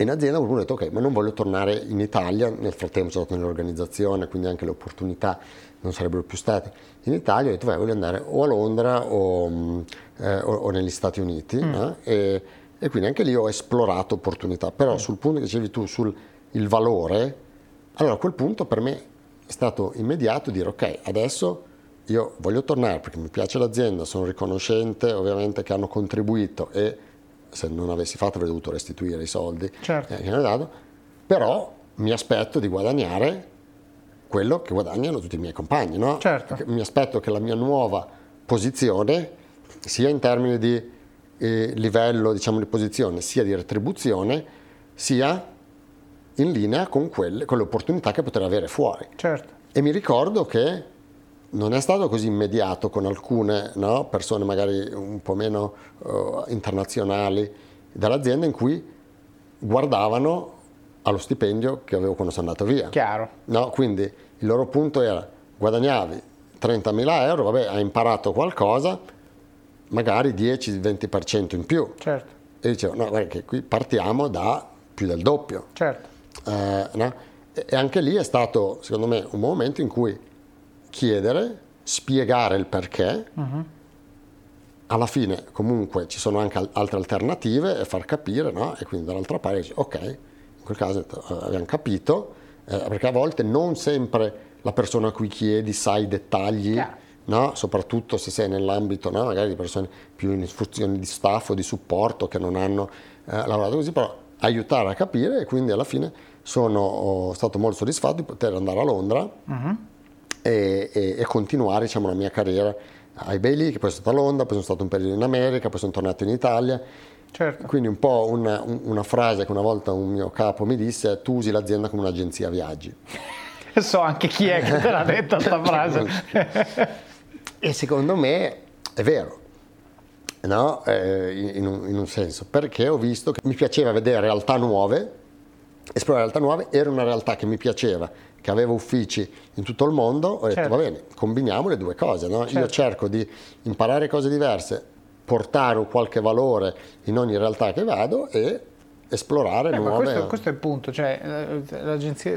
in azienda qualcuno ha detto ok, ma non voglio tornare in Italia, nel frattempo sono stato nell'organizzazione, quindi anche le opportunità non sarebbero più state in Italia, ho detto voglio andare o a Londra o, mm, eh, o, o negli Stati Uniti mm. eh? e, e, quindi anche lì ho esplorato opportunità, però mm. sul punto che dicevi tu, sul il valore, allora a quel punto per me è stato immediato dire ok, adesso io voglio tornare perché mi piace l'azienda, sono riconoscente ovviamente che hanno contribuito e se non avessi fatto avrei dovuto restituire i soldi certo. eh, che hanno dato, però mi aspetto di guadagnare quello che guadagnano tutti i miei compagni, no? certo. mi aspetto che la mia nuova posizione, sia in termini di eh, livello diciamo, di posizione, sia di retribuzione, sia in linea con, quelle, con le opportunità che potrei avere fuori. Certo. E mi ricordo che non è stato così immediato con alcune no, persone magari un po' meno uh, internazionali dall'azienda in cui guardavano allo stipendio che avevo quando sono andato via. Chiaro. No, quindi il loro punto era guadagnavi 30.000 euro, vabbè hai imparato qualcosa, magari 10-20% in più. Certo. E dicevo no, guarda che qui partiamo da più del doppio. Certo. Eh, no? E anche lì è stato secondo me un momento in cui chiedere, spiegare il perché, uh-huh. alla fine comunque ci sono anche altre alternative e far capire, no? E quindi dall'altra parte ok, in quel caso eh, abbiamo capito, eh, perché a volte non sempre la persona a cui chiedi sa i dettagli, yeah. no? soprattutto se sei nell'ambito no? magari di persone più in funzione di staff o di supporto che non hanno eh, lavorato così, però aiutare a capire e quindi alla fine sono stato molto soddisfatto di poter andare a Londra. Uh-huh e, e, e continuare diciamo, la mia carriera ai Bailey, che poi sono stato a Londra, poi sono stato un periodo in America, poi sono tornato in Italia. Certo. Quindi un po' una, una, frase che una volta un mio capo mi disse tu usi l'azienda come un'agenzia viaggi. so anche chi è che te l'ha detta questa frase. e secondo me è vero, no? eh, in, un, in un senso, perché ho visto che mi piaceva vedere realtà nuove, esplorare realtà nuove, era una realtà che mi piaceva che aveva uffici in tutto il mondo, ho detto certo. va bene, combiniamo le due cose, no? certo. io cerco di imparare cose diverse, portare qualche valore in ogni realtà che vado e esplorare Beh, nuove... Questo, questo, è il punto, cioè,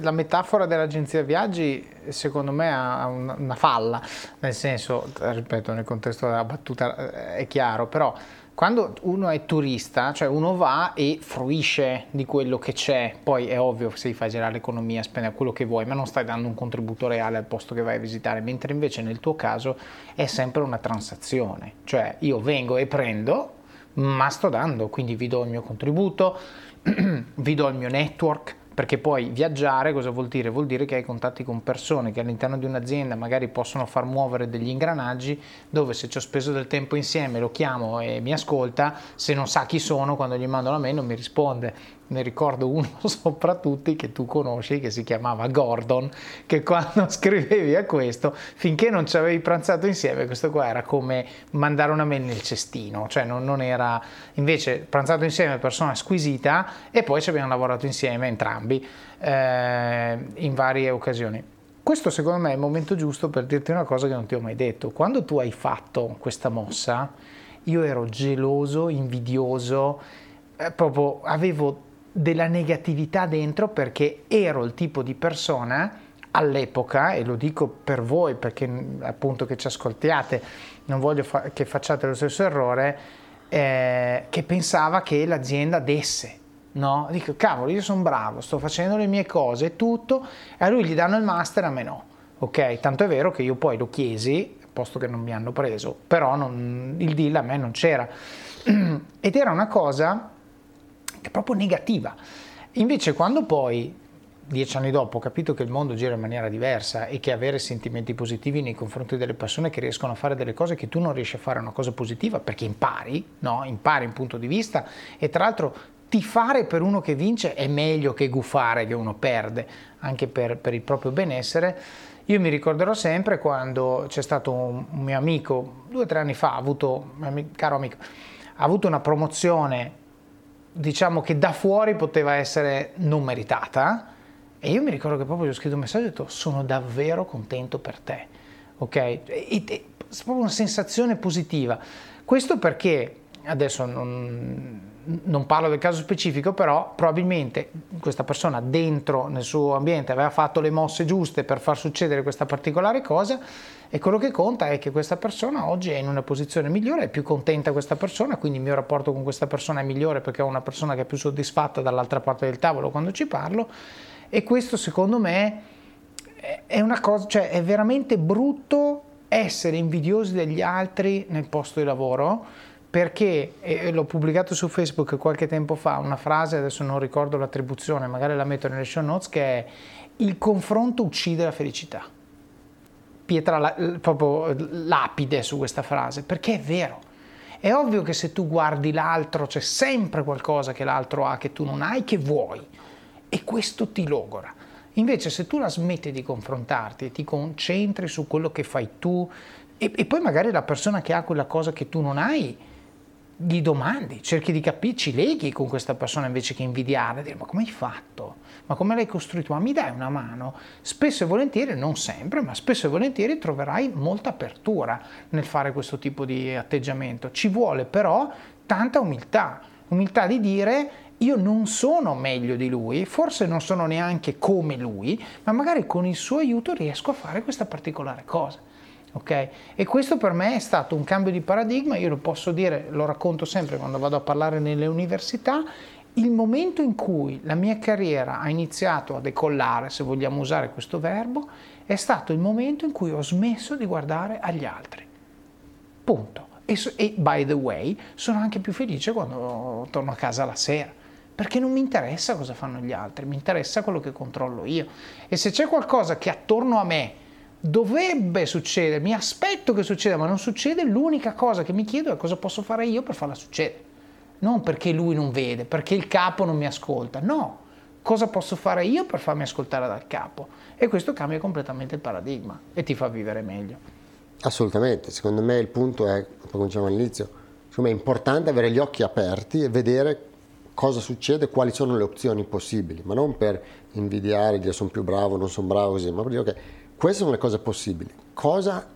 la metafora dell'agenzia viaggi secondo me ha una, una falla, nel senso, ripeto, nel contesto della battuta eh, è chiaro, però quando uno è turista, cioè uno va e fruisce di quello che c'è, poi è ovvio che se fai girare l'economia, spendere quello che vuoi, ma non stai dando un contributo reale al posto che vai a visitare, mentre invece nel tuo caso è sempre una transazione, cioè io vengo e prendo, ma sto dando, quindi vi do il mio contributo, vi do il mio network, perché poi viaggiare cosa vuol dire? Vuol dire che hai contatti con persone che all'interno di un'azienda magari possono far muovere degli ingranaggi dove se ci ho speso del tempo insieme lo chiamo e mi ascolta, se non sa chi sono quando gli mando la mail non mi risponde ne ricordo uno soprattutto che tu conosci, che si chiamava Gordon, che quando scrivevi a questo, finché non ci avevi pranzato insieme, questo qua era come mandare una mail nel cestino, cioè non, non era, invece pranzato insieme persona squisita e poi ci abbiamo lavorato insieme entrambi eh, in varie occasioni. Questo secondo me è il momento giusto per dirti una cosa che non ti ho mai detto. Quando tu hai fatto questa mossa, io ero geloso, invidioso, eh, proprio avevo della negatività dentro perché ero il tipo di persona all'epoca, e lo dico per voi perché appunto che ci ascoltiate, non voglio fa- che facciate lo stesso errore, eh, che pensava che l'azienda desse. No? Dico, cavolo, io sono bravo, sto facendo le mie cose e tutto, e a lui gli danno il master, a me no. Ok, tanto è vero che io poi lo chiesi, posto che non mi hanno preso, però non, il deal a me non c'era. Ed era una cosa proprio proprio negativa. Invece quando poi dieci anni dopo ho capito che il mondo gira in maniera diversa e che avere sentimenti positivi nei confronti delle persone che riescono a fare delle cose che tu non riesci a fare è una cosa positiva perché impari, no? impari un punto di vista e tra l'altro tifare per uno che vince è meglio che gufare che uno perde, anche per, per il proprio benessere. Io mi ricorderò sempre quando c'è stato un, un mio amico, due o tre anni fa, ha avuto, caro amico, ha avuto una promozione, diciamo che da fuori poteva essere non meritata, e io mi ricordo che proprio gli ho scritto un messaggio e ho detto sono davvero contento per te, ok? È proprio una sensazione positiva. Questo perché, adesso non, non parlo del caso specifico, però probabilmente questa persona dentro nel suo ambiente aveva fatto le mosse giuste per far succedere questa particolare cosa e quello che conta è che questa persona oggi è in una posizione migliore, è più contenta questa persona, quindi il mio rapporto con questa persona è migliore perché ho una persona che è più soddisfatta dall'altra parte del tavolo quando ci parlo e questo secondo me è una cosa, cioè è veramente brutto essere invidiosi degli altri nel posto di lavoro perché, e l'ho pubblicato su Facebook qualche tempo fa, una frase, adesso non ricordo l'attribuzione, magari la metto nelle show notes, che è il confronto uccide la felicità. Pietra proprio lapide su questa frase, perché è vero. È ovvio che se tu guardi l'altro c'è sempre qualcosa che l'altro ha che tu non hai, che vuoi e questo ti logora. Invece se tu la smetti di confrontarti e ti concentri su quello che fai tu e, e, poi magari la persona che ha quella cosa che tu non hai, gli domandi, cerchi di capire, ci leghi con questa persona invece che invidiare, dire ma come hai fatto? Ma come l'hai costruito? Ma mi dai una mano? Spesso e volentieri, non sempre, ma spesso e volentieri troverai molta apertura nel fare questo tipo di atteggiamento. Ci vuole però tanta umiltà, umiltà di dire io non sono meglio di lui, forse non sono neanche come lui, ma magari con il suo aiuto riesco a fare questa particolare cosa. Okay? E questo per me è stato un cambio di paradigma, io lo posso dire, lo racconto sempre quando vado a parlare nelle università, il momento in cui la mia carriera ha iniziato a decollare, se vogliamo usare questo verbo, è stato il momento in cui ho smesso di guardare agli altri. Punto. E, e by the way, sono anche più felice quando torno a casa la sera perché non mi interessa cosa fanno gli altri, mi interessa quello che controllo io. E se c'è qualcosa che attorno a me dovrebbe succedere, mi aspetto che succeda, ma non succede, l'unica cosa che mi chiedo è cosa posso fare io per farla succedere. Non perché lui non vede, perché il capo non mi ascolta, no. Cosa posso fare io per farmi ascoltare dal capo? E questo cambia completamente il paradigma e ti fa vivere meglio. Assolutamente, secondo me il punto è, come dicevamo all'inizio, è importante avere gli occhi aperti e vedere cosa succede, quali sono le opzioni possibili, ma non per invidiare, dire sono più bravo, non sono bravo così, ma per dire ok, queste sono le cose possibili, cosa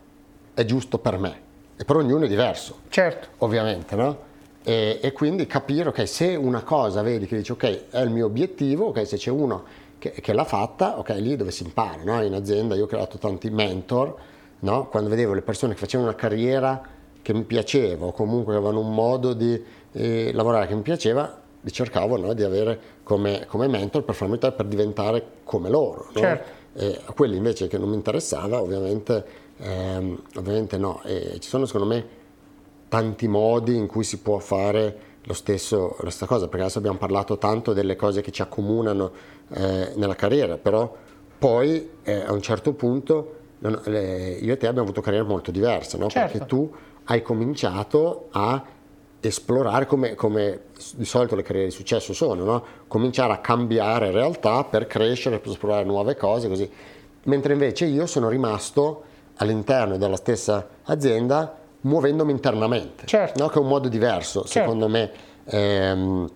è giusto per me? E per ognuno è diverso. Certo. Ovviamente, no? E, e, quindi capire, ok, se una cosa vedi che dice ok, è il mio obiettivo, ok, se c'è uno che, che l'ha fatta, ok, lì dove si impara, no? In azienda io ho creato tanti mentor, no? Quando vedevo le persone che facevano una carriera che mi piaceva o comunque avevano un modo di eh, lavorare che mi piaceva, li cercavo no, di avere come, come, mentor per farmi per diventare come loro. No? Certo. E a quelli invece che non mi interessava, ovviamente, ehm, ovviamente no. E ci sono secondo me tanti modi in cui si può fare lo stesso, la stessa cosa, perché adesso abbiamo parlato tanto delle cose che ci accomunano eh, nella carriera, però poi eh, a un certo punto io e te abbiamo avuto carriere molto diverse, no? certo. perché tu hai cominciato a esplorare come, come, di solito le carriere di successo sono, no? cominciare a cambiare realtà per crescere, per esplorare nuove cose, così. Mentre invece io sono rimasto all'interno della stessa azienda muovendomi internamente, certo. no? che è un modo diverso, certo. secondo me, ehm,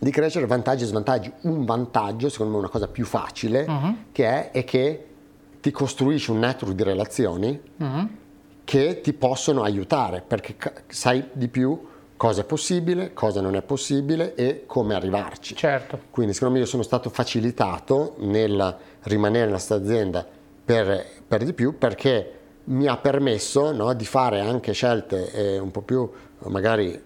di crescere vantaggi e svantaggi. Un vantaggio, secondo me, una cosa più facile, uh-huh. che è, è, che ti costruisci un network di relazioni uh-huh. che ti possono aiutare, perché sai di più cosa è possibile, cosa non è possibile e come arrivarci. Certo. Quindi secondo me io sono stato facilitato nel rimanere nella stessa azienda per, per, di più perché mi ha permesso no, di fare anche scelte eh, un po' più magari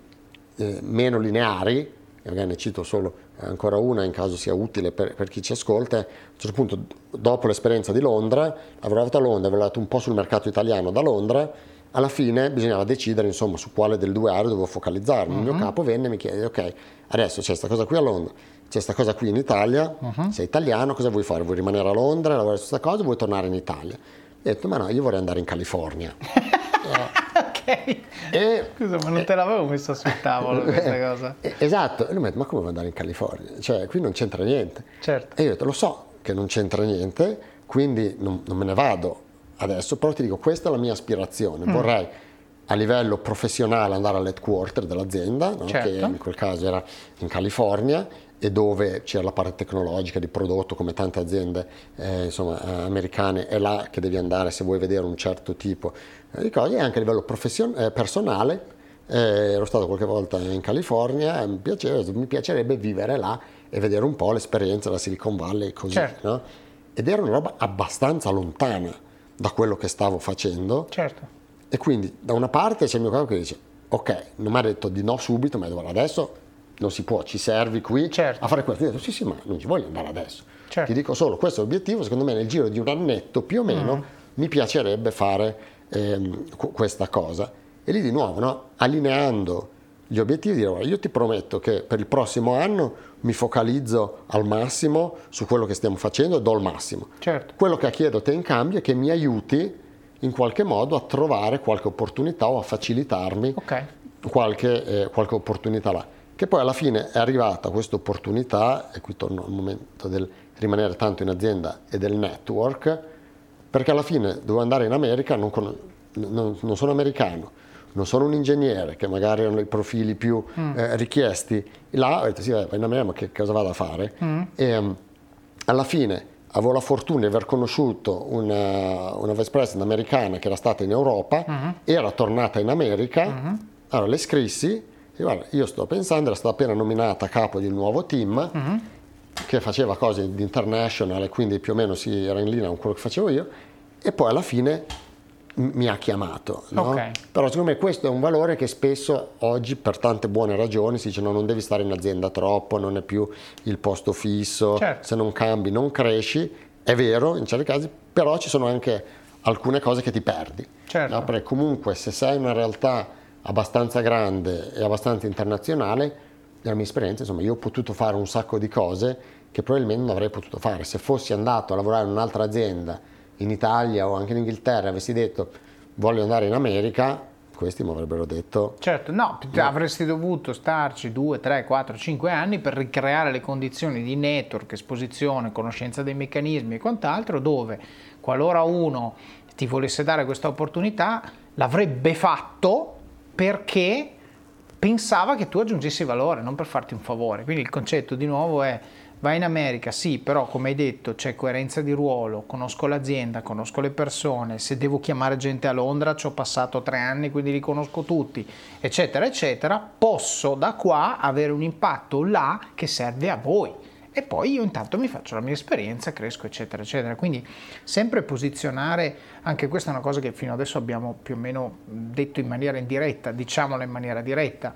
eh, meno lineari, magari ne cito solo ancora una in caso sia utile per, per, chi ci ascolta. A un certo punto, dopo l'esperienza di Londra, ho lavorato a Londra, ho lavorato un po' sul mercato italiano da Londra alla fine bisognava decidere insomma, su quale delle due aree dovevo focalizzarmi. Uh-huh. Il mio mhm. capo venne e mi chiede, ok, adesso c'è questa cosa qui a Londra, c'è questa cosa qui in Italia, uh-huh. sei italiano, cosa vuoi fare? Vuoi rimanere a Londra, lavorare su questa cosa o vuoi tornare in Italia? Ho detto, ma no, io vorrei andare in California. ok. E, Scusa, ma non te l'avevo messo sul tavolo questa cosa. esatto, e lui mi ha detto, ma come vuoi andare in California? Cioè, qui non c'entra niente. Certo. E io ho detto, lo so che non c'entra niente, quindi non, non me ne vado adesso, però ti dico, questa è la mia aspirazione. Mm. Vorrei a livello professionale andare all'headquarter dell'azienda, no? certo. che in quel caso era in California, e dove c'era la parte tecnologica di prodotto come tante aziende eh, insomma, americane, è là che devi andare se vuoi vedere un certo tipo di cose, e anche a livello profession- eh, personale. Eh, ero stato qualche volta in California, mi, piaceva, mi, piacerebbe vivere là e vedere un po' l'esperienza della Silicon Valley così. Certo. No? Ed era una roba abbastanza lontana da quello che stavo facendo. Certo. E quindi da una parte c'è il mio capo che dice, ok, non mi ha detto di no subito, ma adesso non si può, ci servi qui certo. a fare questo. Io ho detto, sì sì, ma non ci voglio andare adesso. Certo. Ti dico solo, questo è l'obiettivo, secondo me nel giro di un annetto più o meno mm. mi piacerebbe fare ehm, questa cosa. E lì di nuovo, no? allineando gli obiettivi, dire, io ti prometto che per il prossimo anno mi focalizzo al massimo su quello che stiamo facendo e do il massimo. Certo. Quello che chiedo a te in cambio è che mi aiuti in qualche modo a trovare qualche opportunità o a facilitarmi okay. qualche, eh, qualche, opportunità là. Che poi alla fine è arrivata questa opportunità, e qui torno al momento del rimanere tanto in azienda e del network, perché alla fine dovevo andare in America, non, con, non, non sono americano, non sono un ingegnere, che magari erano i profili più mm. eh, richiesti, là ho detto sì, vai in America, ma che cosa vado a fare? Mm. E um, alla fine avevo la fortuna di aver conosciuto una, una vice president americana che era stata in Europa, mm-hmm. era tornata in America, mm-hmm. allora le scrissi, e guarda, io sto pensando, era stata appena nominata capo di un nuovo team, mm-hmm. che faceva cose di international e quindi più o meno si era in linea con quello che facevo io, e poi alla fine mi ha chiamato. No? Okay. Però secondo me questo è un valore che spesso oggi per tante buone ragioni si dice no, non devi stare in azienda troppo, non è più il posto fisso, certo. se non cambi non cresci, è vero in certi casi, però ci sono anche alcune cose che ti perdi. Certo. No? Perché comunque se sei una realtà abbastanza grande e abbastanza internazionale, nella mia esperienza insomma io ho potuto fare un sacco di cose che probabilmente non avrei potuto fare. Se fossi andato a lavorare in un'altra azienda in Italia o anche in Inghilterra avessi detto voglio andare in America, questi mi avrebbero detto... Certo, no, no, avresti dovuto starci 2, 3, 4, 5 anni per ricreare le condizioni di network, esposizione, conoscenza dei meccanismi e quant'altro, dove qualora uno ti volesse dare questa opportunità, l'avrebbe fatto perché pensava che tu aggiungessi valore, non per farti un favore. Quindi il concetto di nuovo è Vai in America, sì, però come hai detto c'è coerenza di ruolo, conosco l'azienda, conosco le persone, se devo chiamare gente a Londra ci ho passato tre anni, quindi li conosco tutti, eccetera, eccetera, posso da qua avere un impatto là che serve a voi. E poi io intanto mi faccio la mia esperienza, cresco, eccetera, eccetera. Quindi sempre posizionare, anche questa è una cosa che fino adesso abbiamo più o meno detto in maniera indiretta, diciamola in maniera diretta.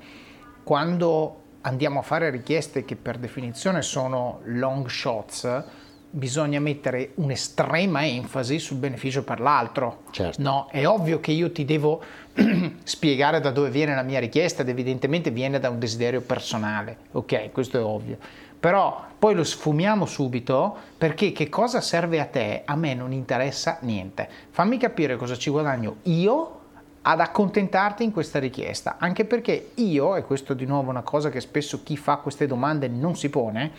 Quando andiamo a fare richieste che per definizione sono long shots, bisogna mettere un'estrema enfasi sul beneficio per l'altro. Certo. No, è ovvio che io ti devo spiegare da dove viene la mia richiesta ed evidentemente viene da un desiderio personale. Ok, questo è ovvio. Però poi lo sfumiamo subito perché che cosa serve a te? A me non interessa niente. Fammi capire cosa ci guadagno io ad accontentarti in questa richiesta, anche perché io, e questo di nuovo è una cosa che spesso chi fa queste domande non si pone,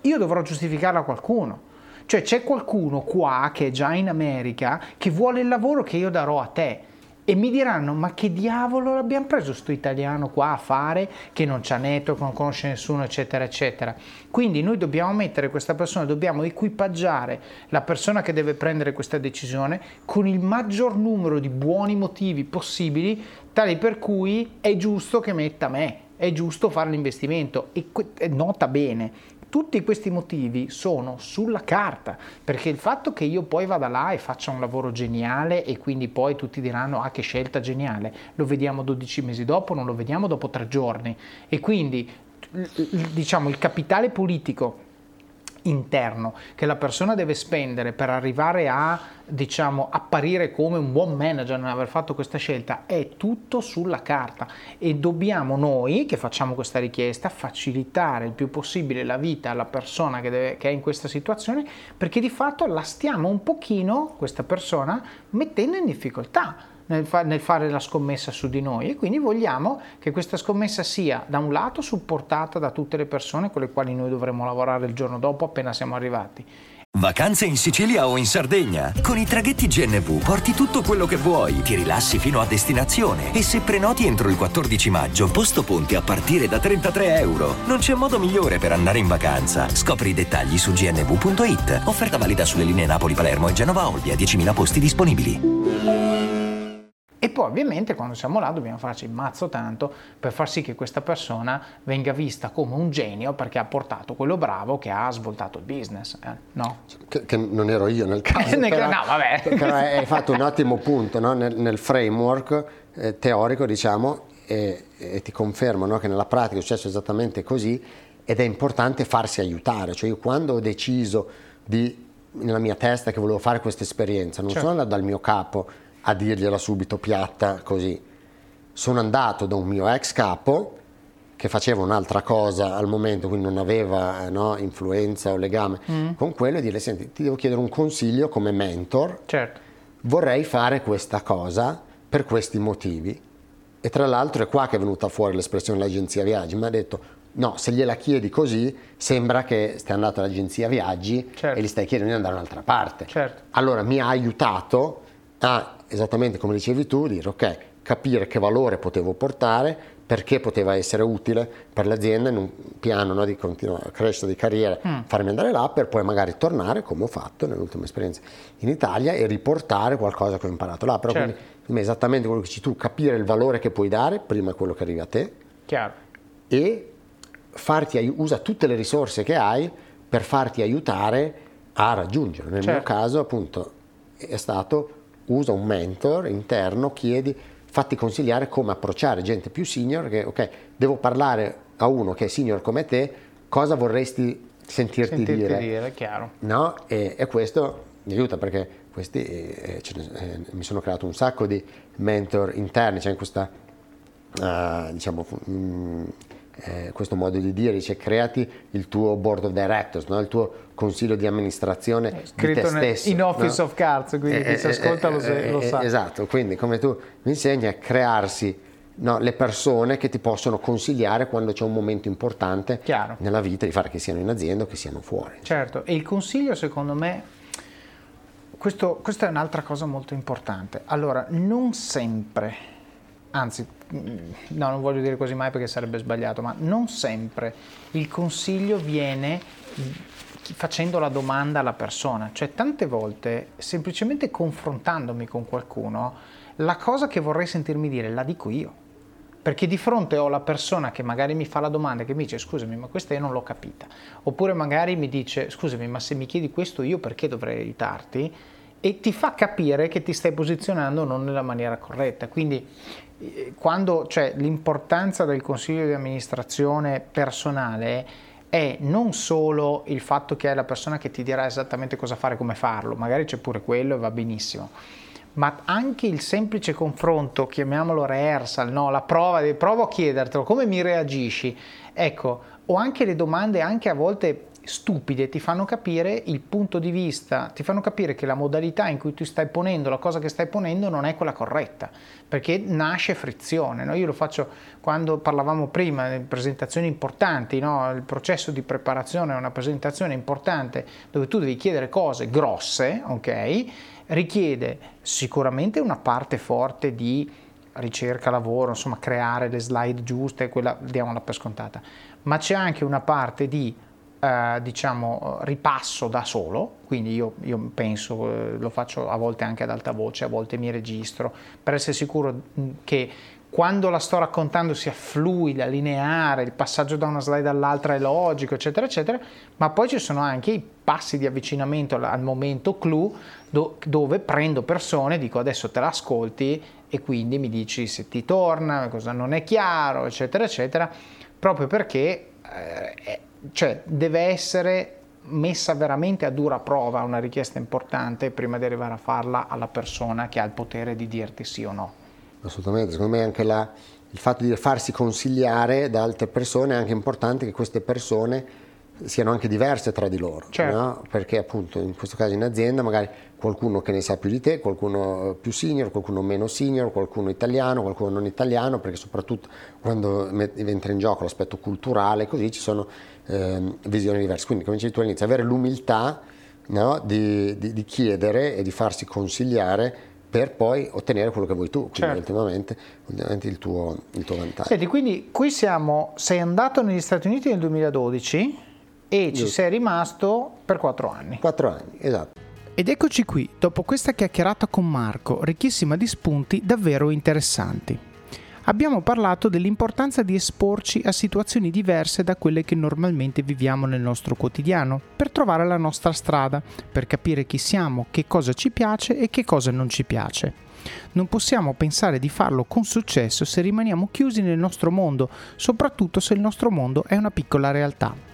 io dovrò giustificarla a qualcuno. Cioè c'è qualcuno qua che è già in America che vuole il lavoro che io darò a te e mi diranno ma che diavolo l'abbiamo preso sto italiano qua a fare che non c'ha network, non conosce nessuno eccetera eccetera? Quindi noi dobbiamo mettere questa persona dobbiamo equipaggiare la persona che deve prendere questa decisione con il maggior numero di buoni motivi possibili tali per cui è giusto che metta me è giusto fare l'investimento. E nota bene tutti questi motivi sono sulla carta, perché il fatto che io poi vada là e faccia un lavoro geniale e quindi poi tutti diranno ah che scelta geniale, lo vediamo 12 mesi dopo, non lo vediamo dopo tre giorni. E quindi diciamo il capitale politico interno che la persona deve spendere per arrivare a diciamo apparire come un buon manager non aver fatto questa scelta è tutto sulla carta. E dobbiamo noi che facciamo questa richiesta facilitare il più possibile la vita alla persona che, deve, che è in questa situazione perché di fatto la stiamo un pochino questa persona mettendo in difficoltà nel, fa- nel, fare la scommessa su di noi e quindi vogliamo che questa scommessa sia da un lato supportata da tutte le persone con le quali noi dovremo lavorare il giorno dopo appena siamo arrivati. Vacanze in Sicilia o in Sardegna. Con i traghetti GNV porti tutto quello che vuoi, ti rilassi fino a destinazione e se prenoti entro il 14 maggio, posto ponti a partire da 33 euro. Non c'è modo migliore per andare in vacanza. Scopri i dettagli su gnv.it. Offerta valida sulle linee Napoli-Palermo e Genova-Olbia, 10.000 posti disponibili. E poi ovviamente quando siamo là dobbiamo farci il mazzo tanto per far sì che questa persona venga vista come un genio perché ha portato quello bravo che ha svoltato il business. Eh? No? Che, che, non ero io nel caso. però, no, vabbè. Però hai fatto un ottimo punto no? nel, nel, framework eh, teorico, diciamo, e, e ti confermo no? che nella pratica è successo esattamente così ed è importante farsi aiutare. Cioè io quando ho deciso di, nella mia testa che volevo fare questa esperienza, non certo. sono andato dal mio capo a dirgliela subito piatta così. Sono andato da un mio ex capo che faceva un'altra cosa al momento, quindi non aveva no, influenza o legame mm. con quello e dire senti ti devo chiedere un consiglio come mentor, certo. vorrei fare questa cosa per questi motivi. E tra l'altro è qua che è venuta fuori l'espressione dell'agenzia viaggi, mi ha detto no, se gliela chiedi così sembra che stai andando all'agenzia viaggi certo. e gli stai chiedendo di andare da un'altra parte. Certo. Allora mi ha aiutato a esattamente come dicevi tu, dire ok, capire che valore potevo portare, perché poteva essere utile per l'azienda in un piano no, di continua crescita di carriera, mm. farmi andare là per poi magari tornare come ho fatto nell'ultima esperienza in Italia e riportare qualcosa che ho imparato là. Però certo. quindi, esattamente quello che dici tu, capire il valore che puoi dare prima quello che arrivi a te Chiaro. e farti, usa tutte le risorse che hai per farti aiutare a raggiungere. Nel certo. mio caso appunto è stato usa un mentor interno, chiedi, fatti consigliare come approcciare gente più senior che, ok, devo parlare a uno che è senior come te, cosa vorresti sentirti, sentirti dire? dire chiaro. No? E, e, questo mi aiuta perché questi, eh, eh, mi sono creato un sacco di mentor interni, c'è cioè in questa, uh, diciamo, mh, mm, eh, questo modo di dire, dice creati il tuo board of directors, no? il tuo consiglio di amministrazione Scritto di te stesso. In Office no? of Cards, quindi eh, chi si eh, ascolta lo, eh, lo sa. Esatto, quindi come tu mi insegni a crearsi No, le persone che ti possono consigliare quando c'è un momento importante Chiaro. nella vita di fare che siano in azienda o che siano fuori. Certo, e il consiglio secondo me, questo, questa è un'altra cosa molto importante. Allora, non sempre, anzi no, non voglio dire così mai perché sarebbe sbagliato, ma non sempre il consiglio viene facendo la domanda alla persona, cioè tante volte semplicemente confrontandomi con qualcuno, la cosa che vorrei sentirmi dire la dico io. Perché di fronte ho la persona che magari mi fa la domanda e che mi dice scusami ma questa io non l'ho capita. Oppure magari mi dice scusami ma se mi chiedi questo io perché dovrei aiutarti? E ti fa capire che ti stai posizionando non nella maniera corretta. Quindi quando, cioè, l'importanza del consiglio di amministrazione personale è non solo il fatto che è la persona che ti dirà esattamente cosa fare, come farlo, magari c'è pure quello e va benissimo, ma anche il semplice confronto, chiamiamolo rehearsal, no? la prova, provo a chiedertelo, come mi reagisci, ecco, o anche le domande anche a volte stupide ti fanno capire il punto di vista, ti fanno capire che la modalità in cui tu stai ponendo la cosa che stai ponendo non è quella corretta, perché nasce frizione. No? Io lo faccio quando parlavamo prima di presentazioni importanti, no? il processo di preparazione è una presentazione importante dove tu devi chiedere cose grosse, ok? richiede sicuramente una parte forte di ricerca, lavoro, insomma creare le slide giuste, quella diamola per scontata, ma c'è anche una parte di eh, diciamo, ripasso da solo, quindi io, io penso, eh, lo faccio a volte anche ad alta voce, a volte mi registro, per essere sicuro mm, che quando la sto raccontando sia fluida, lineare, il passaggio da una slide all'altra è logico, eccetera, eccetera, ma poi ci sono anche i passi di avvicinamento al momento clou do, dove prendo persone, dico adesso te l'ascolti e quindi mi dici se ti torna, cosa non è chiaro, eccetera, eccetera, proprio perché eh, cioè deve essere messa veramente a dura prova una richiesta importante prima di arrivare a farla alla persona che ha il potere di dirti sì o no. Assolutamente, secondo me anche la, il fatto di farsi consigliare da altre persone è anche importante che queste persone siano anche diverse tra di loro, certo. no? perché appunto in questo caso in azienda magari qualcuno che ne sa più di te, qualcuno più senior, qualcuno meno senior, qualcuno italiano, qualcuno non italiano, perché soprattutto quando entra in gioco l'aspetto culturale, così ci sono eh, visioni diverse. Quindi come dicevi tu all'inizio, avere l'umiltà no? di, di, di chiedere e di farsi consigliare per poi ottenere quello che vuoi tu, quindi certo. ultimamente, ultimamente il, tuo, il tuo vantaggio. Senti, quindi qui siamo, sei andato negli Stati Uniti nel 2012 e Giusto. ci sei rimasto per quattro anni. Quattro anni, esatto. Ed eccoci qui, dopo questa chiacchierata con Marco, ricchissima di spunti davvero interessanti. Abbiamo parlato dell'importanza di esporci a situazioni diverse da quelle che normalmente viviamo nel nostro quotidiano, per trovare la nostra strada, per capire chi siamo, che cosa ci piace e che cosa non ci piace. Non possiamo pensare di farlo con successo se rimaniamo chiusi nel nostro mondo, soprattutto se il nostro mondo è una piccola realtà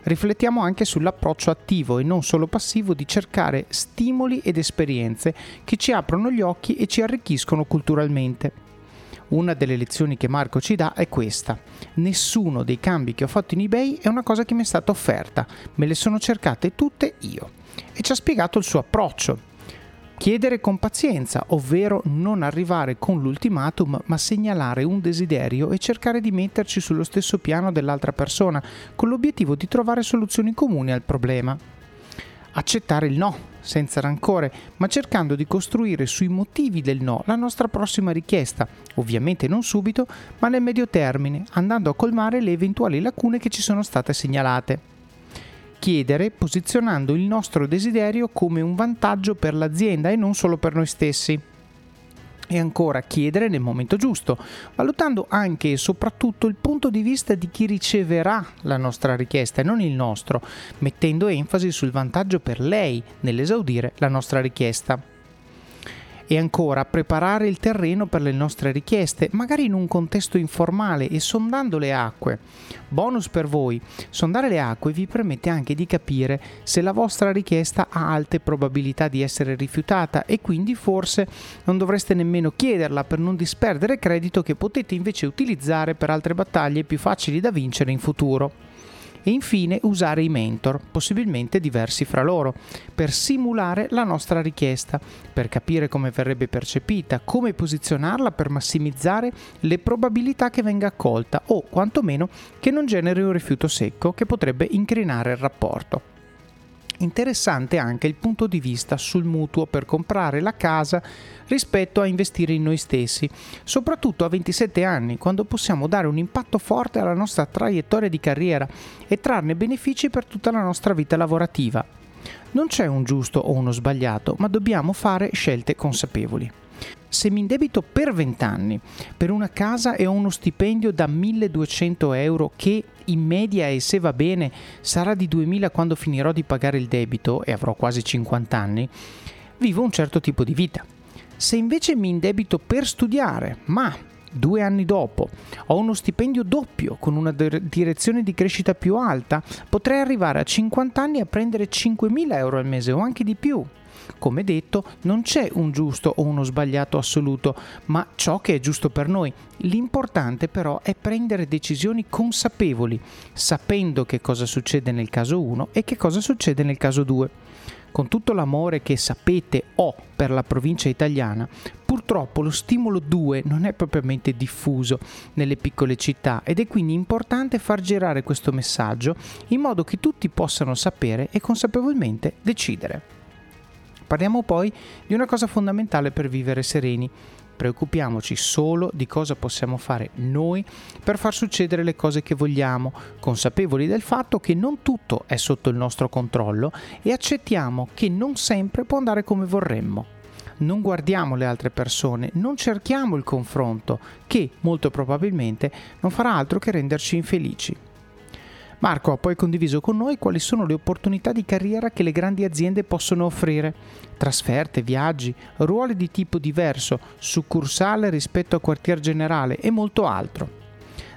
riflettiamo anche sull'approccio attivo e non solo passivo di cercare stimoli ed esperienze che ci aprono gli occhi e ci arricchiscono culturalmente. Una delle lezioni che Marco ci dà è questa. Nessuno dei cambi che ho fatto in eBay è una cosa che mi è stata offerta, me le sono cercate tutte io. E ci ha spiegato il suo approccio, Chiedere con pazienza, ovvero non arrivare con l'ultimatum, ma segnalare un desiderio e cercare di metterci sullo stesso piano dell'altra persona, con l'obiettivo di trovare soluzioni comuni al problema. Accettare il no, senza rancore, ma cercando di costruire sui motivi del no la nostra prossima richiesta, ovviamente non subito, ma nel medio termine, andando a colmare le eventuali lacune che ci sono state segnalate chiedere posizionando il nostro desiderio come un vantaggio per l'azienda e non solo per noi stessi. E ancora chiedere nel momento giusto, valutando anche e soprattutto il punto di vista di chi riceverà la nostra richiesta e non il nostro, mettendo enfasi sul vantaggio per lei nell'esaudire la nostra richiesta e ancora preparare il terreno per le nostre richieste, magari in un contesto informale e sondando le acque. Bonus per voi, sondare le acque vi permette anche di capire se la vostra richiesta ha alte probabilità di essere rifiutata e quindi forse non dovreste nemmeno chiederla per non disperdere credito che potete invece utilizzare per altre battaglie più facili da vincere in futuro e infine usare i mentor, possibilmente diversi fra loro, per simulare la nostra richiesta, per capire come verrebbe percepita, come posizionarla per massimizzare le probabilità che venga accolta o quantomeno che non generi un rifiuto secco che potrebbe incrinare il rapporto. Interessante anche il punto di vista sul mutuo per comprare la casa rispetto a investire in noi stessi, soprattutto a 27 anni, quando possiamo dare un impatto forte alla nostra traiettoria di carriera e trarne benefici per tutta la nostra vita lavorativa. Non c'è un giusto o uno sbagliato, ma dobbiamo fare scelte consapevoli. Se mi indebito per 20 anni per una casa e ho uno stipendio da 1200 euro che in media e se va bene sarà di 2000 quando finirò di pagare il debito e avrò quasi 50 anni, vivo un certo tipo di vita. Se invece mi indebito per studiare, ma due anni dopo ho uno stipendio doppio con una direzione di crescita più alta, potrei arrivare a 50 anni a prendere 5.000 euro al mese o anche di più. Come detto, non c'è un giusto o uno sbagliato assoluto, ma ciò che è giusto per noi. L'importante però è prendere decisioni consapevoli, sapendo che cosa succede nel caso 1 e che cosa succede nel caso 2 con tutto l'amore che sapete ho per la provincia italiana, purtroppo lo stimolo 2 non è propriamente diffuso nelle piccole città ed è quindi importante far girare questo messaggio in modo che tutti possano sapere e consapevolmente decidere. Parliamo poi di una cosa fondamentale per vivere sereni. Preoccupiamoci solo di cosa possiamo fare noi per far succedere le cose che vogliamo, consapevoli del fatto che non tutto è sotto il nostro controllo e accettiamo che non sempre può andare come vorremmo. Non guardiamo le altre persone, non cerchiamo il confronto, che molto probabilmente non farà altro che renderci infelici. Marco ha poi condiviso con noi quali sono le opportunità di carriera che le grandi aziende possono offrire. Trasferte, viaggi, ruoli di tipo diverso, succursale rispetto a quartier generale e molto altro.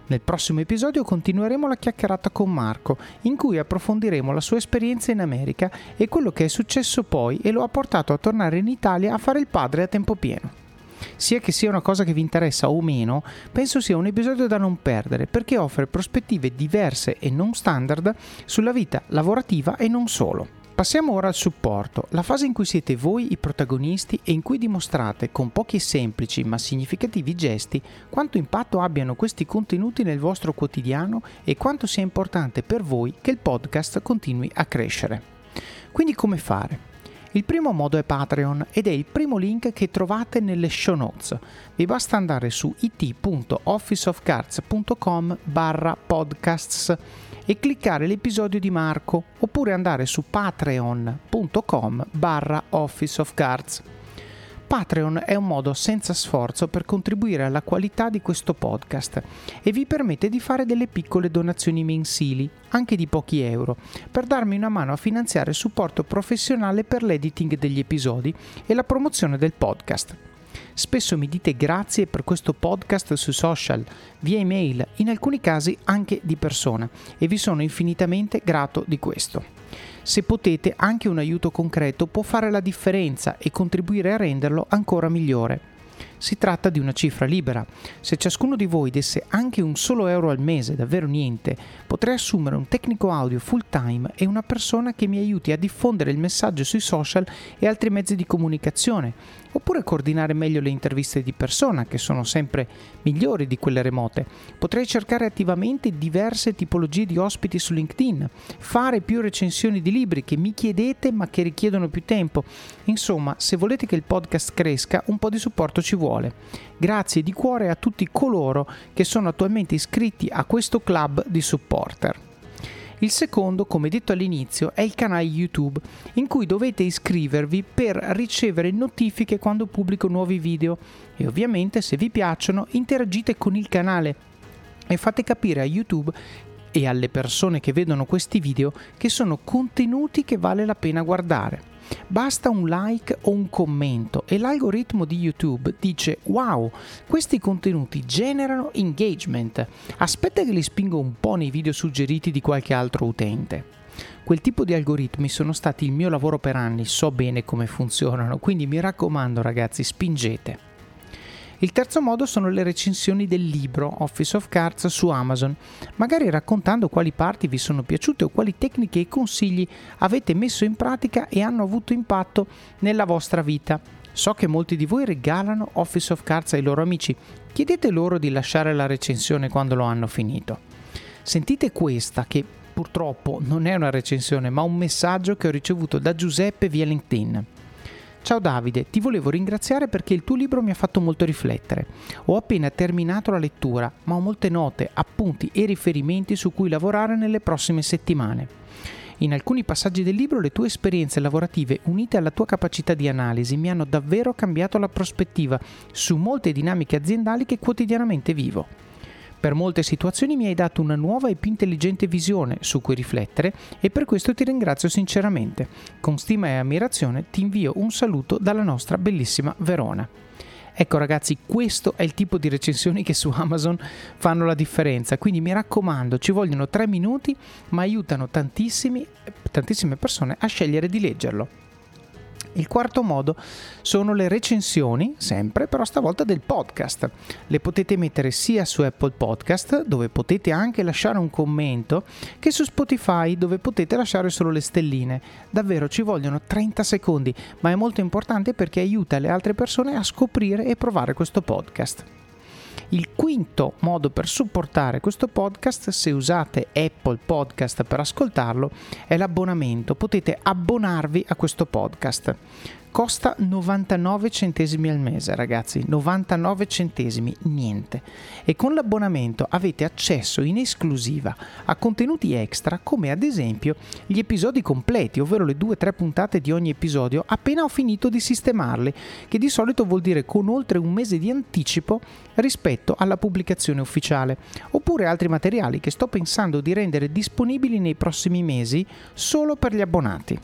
Nel prossimo episodio continueremo la chiacchierata con Marco, in cui approfondiremo la sua esperienza in America e quello che è successo poi e lo ha portato a tornare in Italia a fare il padre a tempo pieno. Sia che sia una cosa che vi interessa o meno, penso sia un episodio da non perdere perché offre prospettive diverse e non standard sulla vita lavorativa e non solo. Passiamo ora al supporto, la fase in cui siete voi i protagonisti e in cui dimostrate con pochi semplici ma significativi gesti quanto impatto abbiano questi contenuti nel vostro quotidiano e quanto sia importante per voi che il podcast continui a crescere. Quindi come fare? Il primo modo è Patreon ed è il primo link che trovate nelle show notes. Vi basta andare su it.officeofcards.com barra podcasts e cliccare l'episodio di Marco oppure andare su patreon.com barra Office of Cards. Patreon è un modo senza sforzo per contribuire alla qualità di questo podcast e vi permette di fare delle piccole donazioni mensili, anche di pochi euro, per darmi una mano a finanziare il supporto professionale per l'editing degli episodi e la promozione del podcast. Spesso mi dite grazie per questo podcast sui social, via email, in alcuni casi anche di persona e vi sono infinitamente grato di questo. Se potete, anche un aiuto concreto può fare la differenza e contribuire a renderlo ancora migliore. Si tratta di una cifra libera. Se ciascuno di voi desse anche un solo euro al mese, davvero niente, potrei assumere un tecnico audio full time e una persona che mi aiuti a diffondere il messaggio sui social e altri mezzi di comunicazione, oppure coordinare meglio le interviste di persona, che sono sempre migliori di quelle remote. Potrei cercare attivamente diverse tipologie di ospiti su LinkedIn, fare più recensioni di libri che mi chiedete ma che richiedono più tempo. Insomma, se volete che il podcast cresca, un po' di supporto ci vuole. Grazie di cuore a tutti coloro che sono attualmente iscritti a questo club di supporter. Il secondo, come detto all'inizio, è il canale YouTube, in cui dovete iscrivervi per ricevere notifiche quando pubblico nuovi video e ovviamente se vi piacciono interagite con il canale e fate capire a YouTube e alle persone che vedono questi video che sono contenuti che vale la pena guardare. Basta un like o un commento e l'algoritmo di YouTube dice wow, questi contenuti generano engagement. Aspetta che li spingo un po' nei video suggeriti di qualche altro utente. Quel tipo di algoritmi sono stati il mio lavoro per anni, so bene come funzionano, quindi mi raccomando ragazzi, spingete. Il terzo modo sono le recensioni del libro Office of Cards su Amazon, magari raccontando quali parti vi sono piaciute o quali tecniche e consigli avete messo in pratica e hanno avuto impatto nella vostra vita. So che molti di voi regalano Office of Cards ai loro amici, chiedete loro di lasciare la recensione quando lo hanno finito. Sentite questa che purtroppo non è una recensione ma un messaggio che ho ricevuto da Giuseppe via LinkedIn. Ciao Davide, ti volevo ringraziare perché il tuo libro mi ha fatto molto riflettere. Ho appena terminato la lettura, ma ho molte note, appunti e riferimenti su cui lavorare nelle prossime settimane. In alcuni passaggi del libro le tue esperienze lavorative unite alla tua capacità di analisi mi hanno davvero cambiato la prospettiva su molte dinamiche aziendali che quotidianamente vivo. Per molte situazioni mi hai dato una nuova e più intelligente visione su cui riflettere e per questo ti ringrazio sinceramente. Con stima e ammirazione ti invio un saluto dalla nostra bellissima Verona. Ecco ragazzi, questo è il tipo di recensioni che su Amazon fanno la differenza, quindi mi raccomando, ci vogliono tre minuti, ma aiutano tantissime persone a scegliere di leggerlo. Il quarto modo sono le recensioni, sempre, però stavolta del podcast. Le potete mettere sia su Apple Podcast, dove potete anche lasciare un commento, che su Spotify, dove potete lasciare solo le stelline. Davvero ci vogliono 30 secondi, ma è molto importante perché aiuta le altre persone a scoprire e provare questo podcast. Il quinto modo per supportare questo podcast, se usate Apple Podcast per ascoltarlo, è l'abbonamento. Potete abbonarvi a questo podcast costa 99 centesimi al mese ragazzi 99 centesimi niente. E con l'abbonamento avete accesso in esclusiva a contenuti extra come ad esempio gli episodi completi ovvero le 2-3 puntate di ogni episodio appena ho finito di sistemarli che di solito vuol dire con oltre un mese di anticipo rispetto alla pubblicazione ufficiale. Oppure altri materiali che sto pensando di rendere disponibili nei prossimi mesi solo per gli abbonati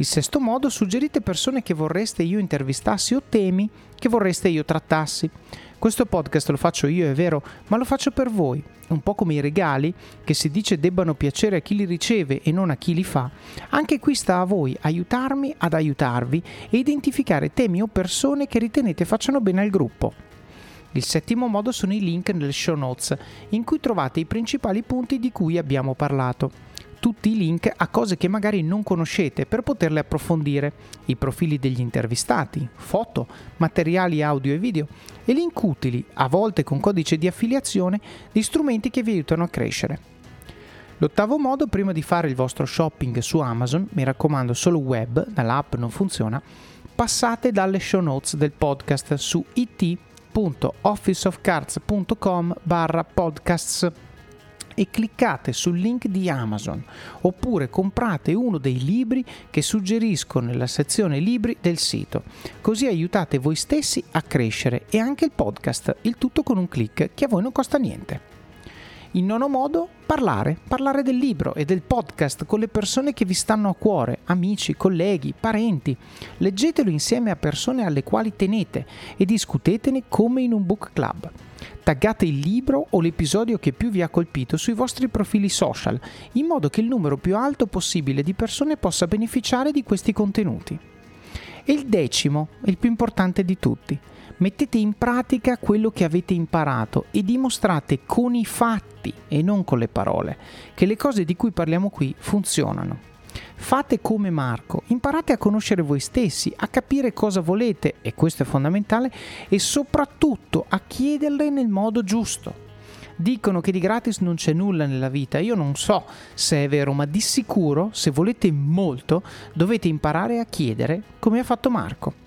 il sesto modo, suggerite persone che vorreste io intervistassi o temi che vorreste io trattassi. Questo podcast lo faccio io, è vero, ma lo faccio per voi. Un po' come i regali, che si dice debbano piacere a chi li riceve e non a chi li fa, anche qui sta a voi aiutarmi ad aiutarvi e identificare temi o persone che ritenete facciano bene al gruppo. Il settimo modo sono i link nelle show notes, in cui trovate i principali punti di cui abbiamo parlato tutti i link a cose che magari non conoscete per poterle approfondire, i profili degli intervistati, foto, materiali audio e video e link utili, a volte con codice di affiliazione, di strumenti che vi aiutano a crescere. L'ottavo modo, prima di fare il vostro shopping su Amazon, mi raccomando solo web, dall'app non funziona, passate dalle show notes del podcast su it.officeofcards.com barra podcasts e cliccate sul link di Amazon oppure comprate uno dei libri che suggerisco nella sezione libri del sito. Così aiutate voi stessi a crescere e anche il podcast, il tutto con un clic che a voi non costa niente. In nono modo, parlare, parlare del libro e del podcast con le persone che vi stanno a cuore, amici, colleghi, parenti. Leggetelo insieme a persone alle quali tenete e discutetene come in un book club. Taggate il libro o l'episodio che più vi ha colpito sui vostri profili social, in modo che il numero più alto possibile di persone possa beneficiare di questi contenuti. E il decimo, il più importante di tutti, mettete in pratica quello che avete imparato e dimostrate con i fatti e non con le parole che le cose di cui parliamo qui funzionano. Fate come Marco, imparate a conoscere voi stessi, a capire cosa volete, e questo è fondamentale, e soprattutto a chiederle nel modo giusto. Dicono che di gratis non c'è nulla nella vita, io non so se è vero, ma di sicuro, se volete molto, dovete imparare a chiedere come ha fatto Marco.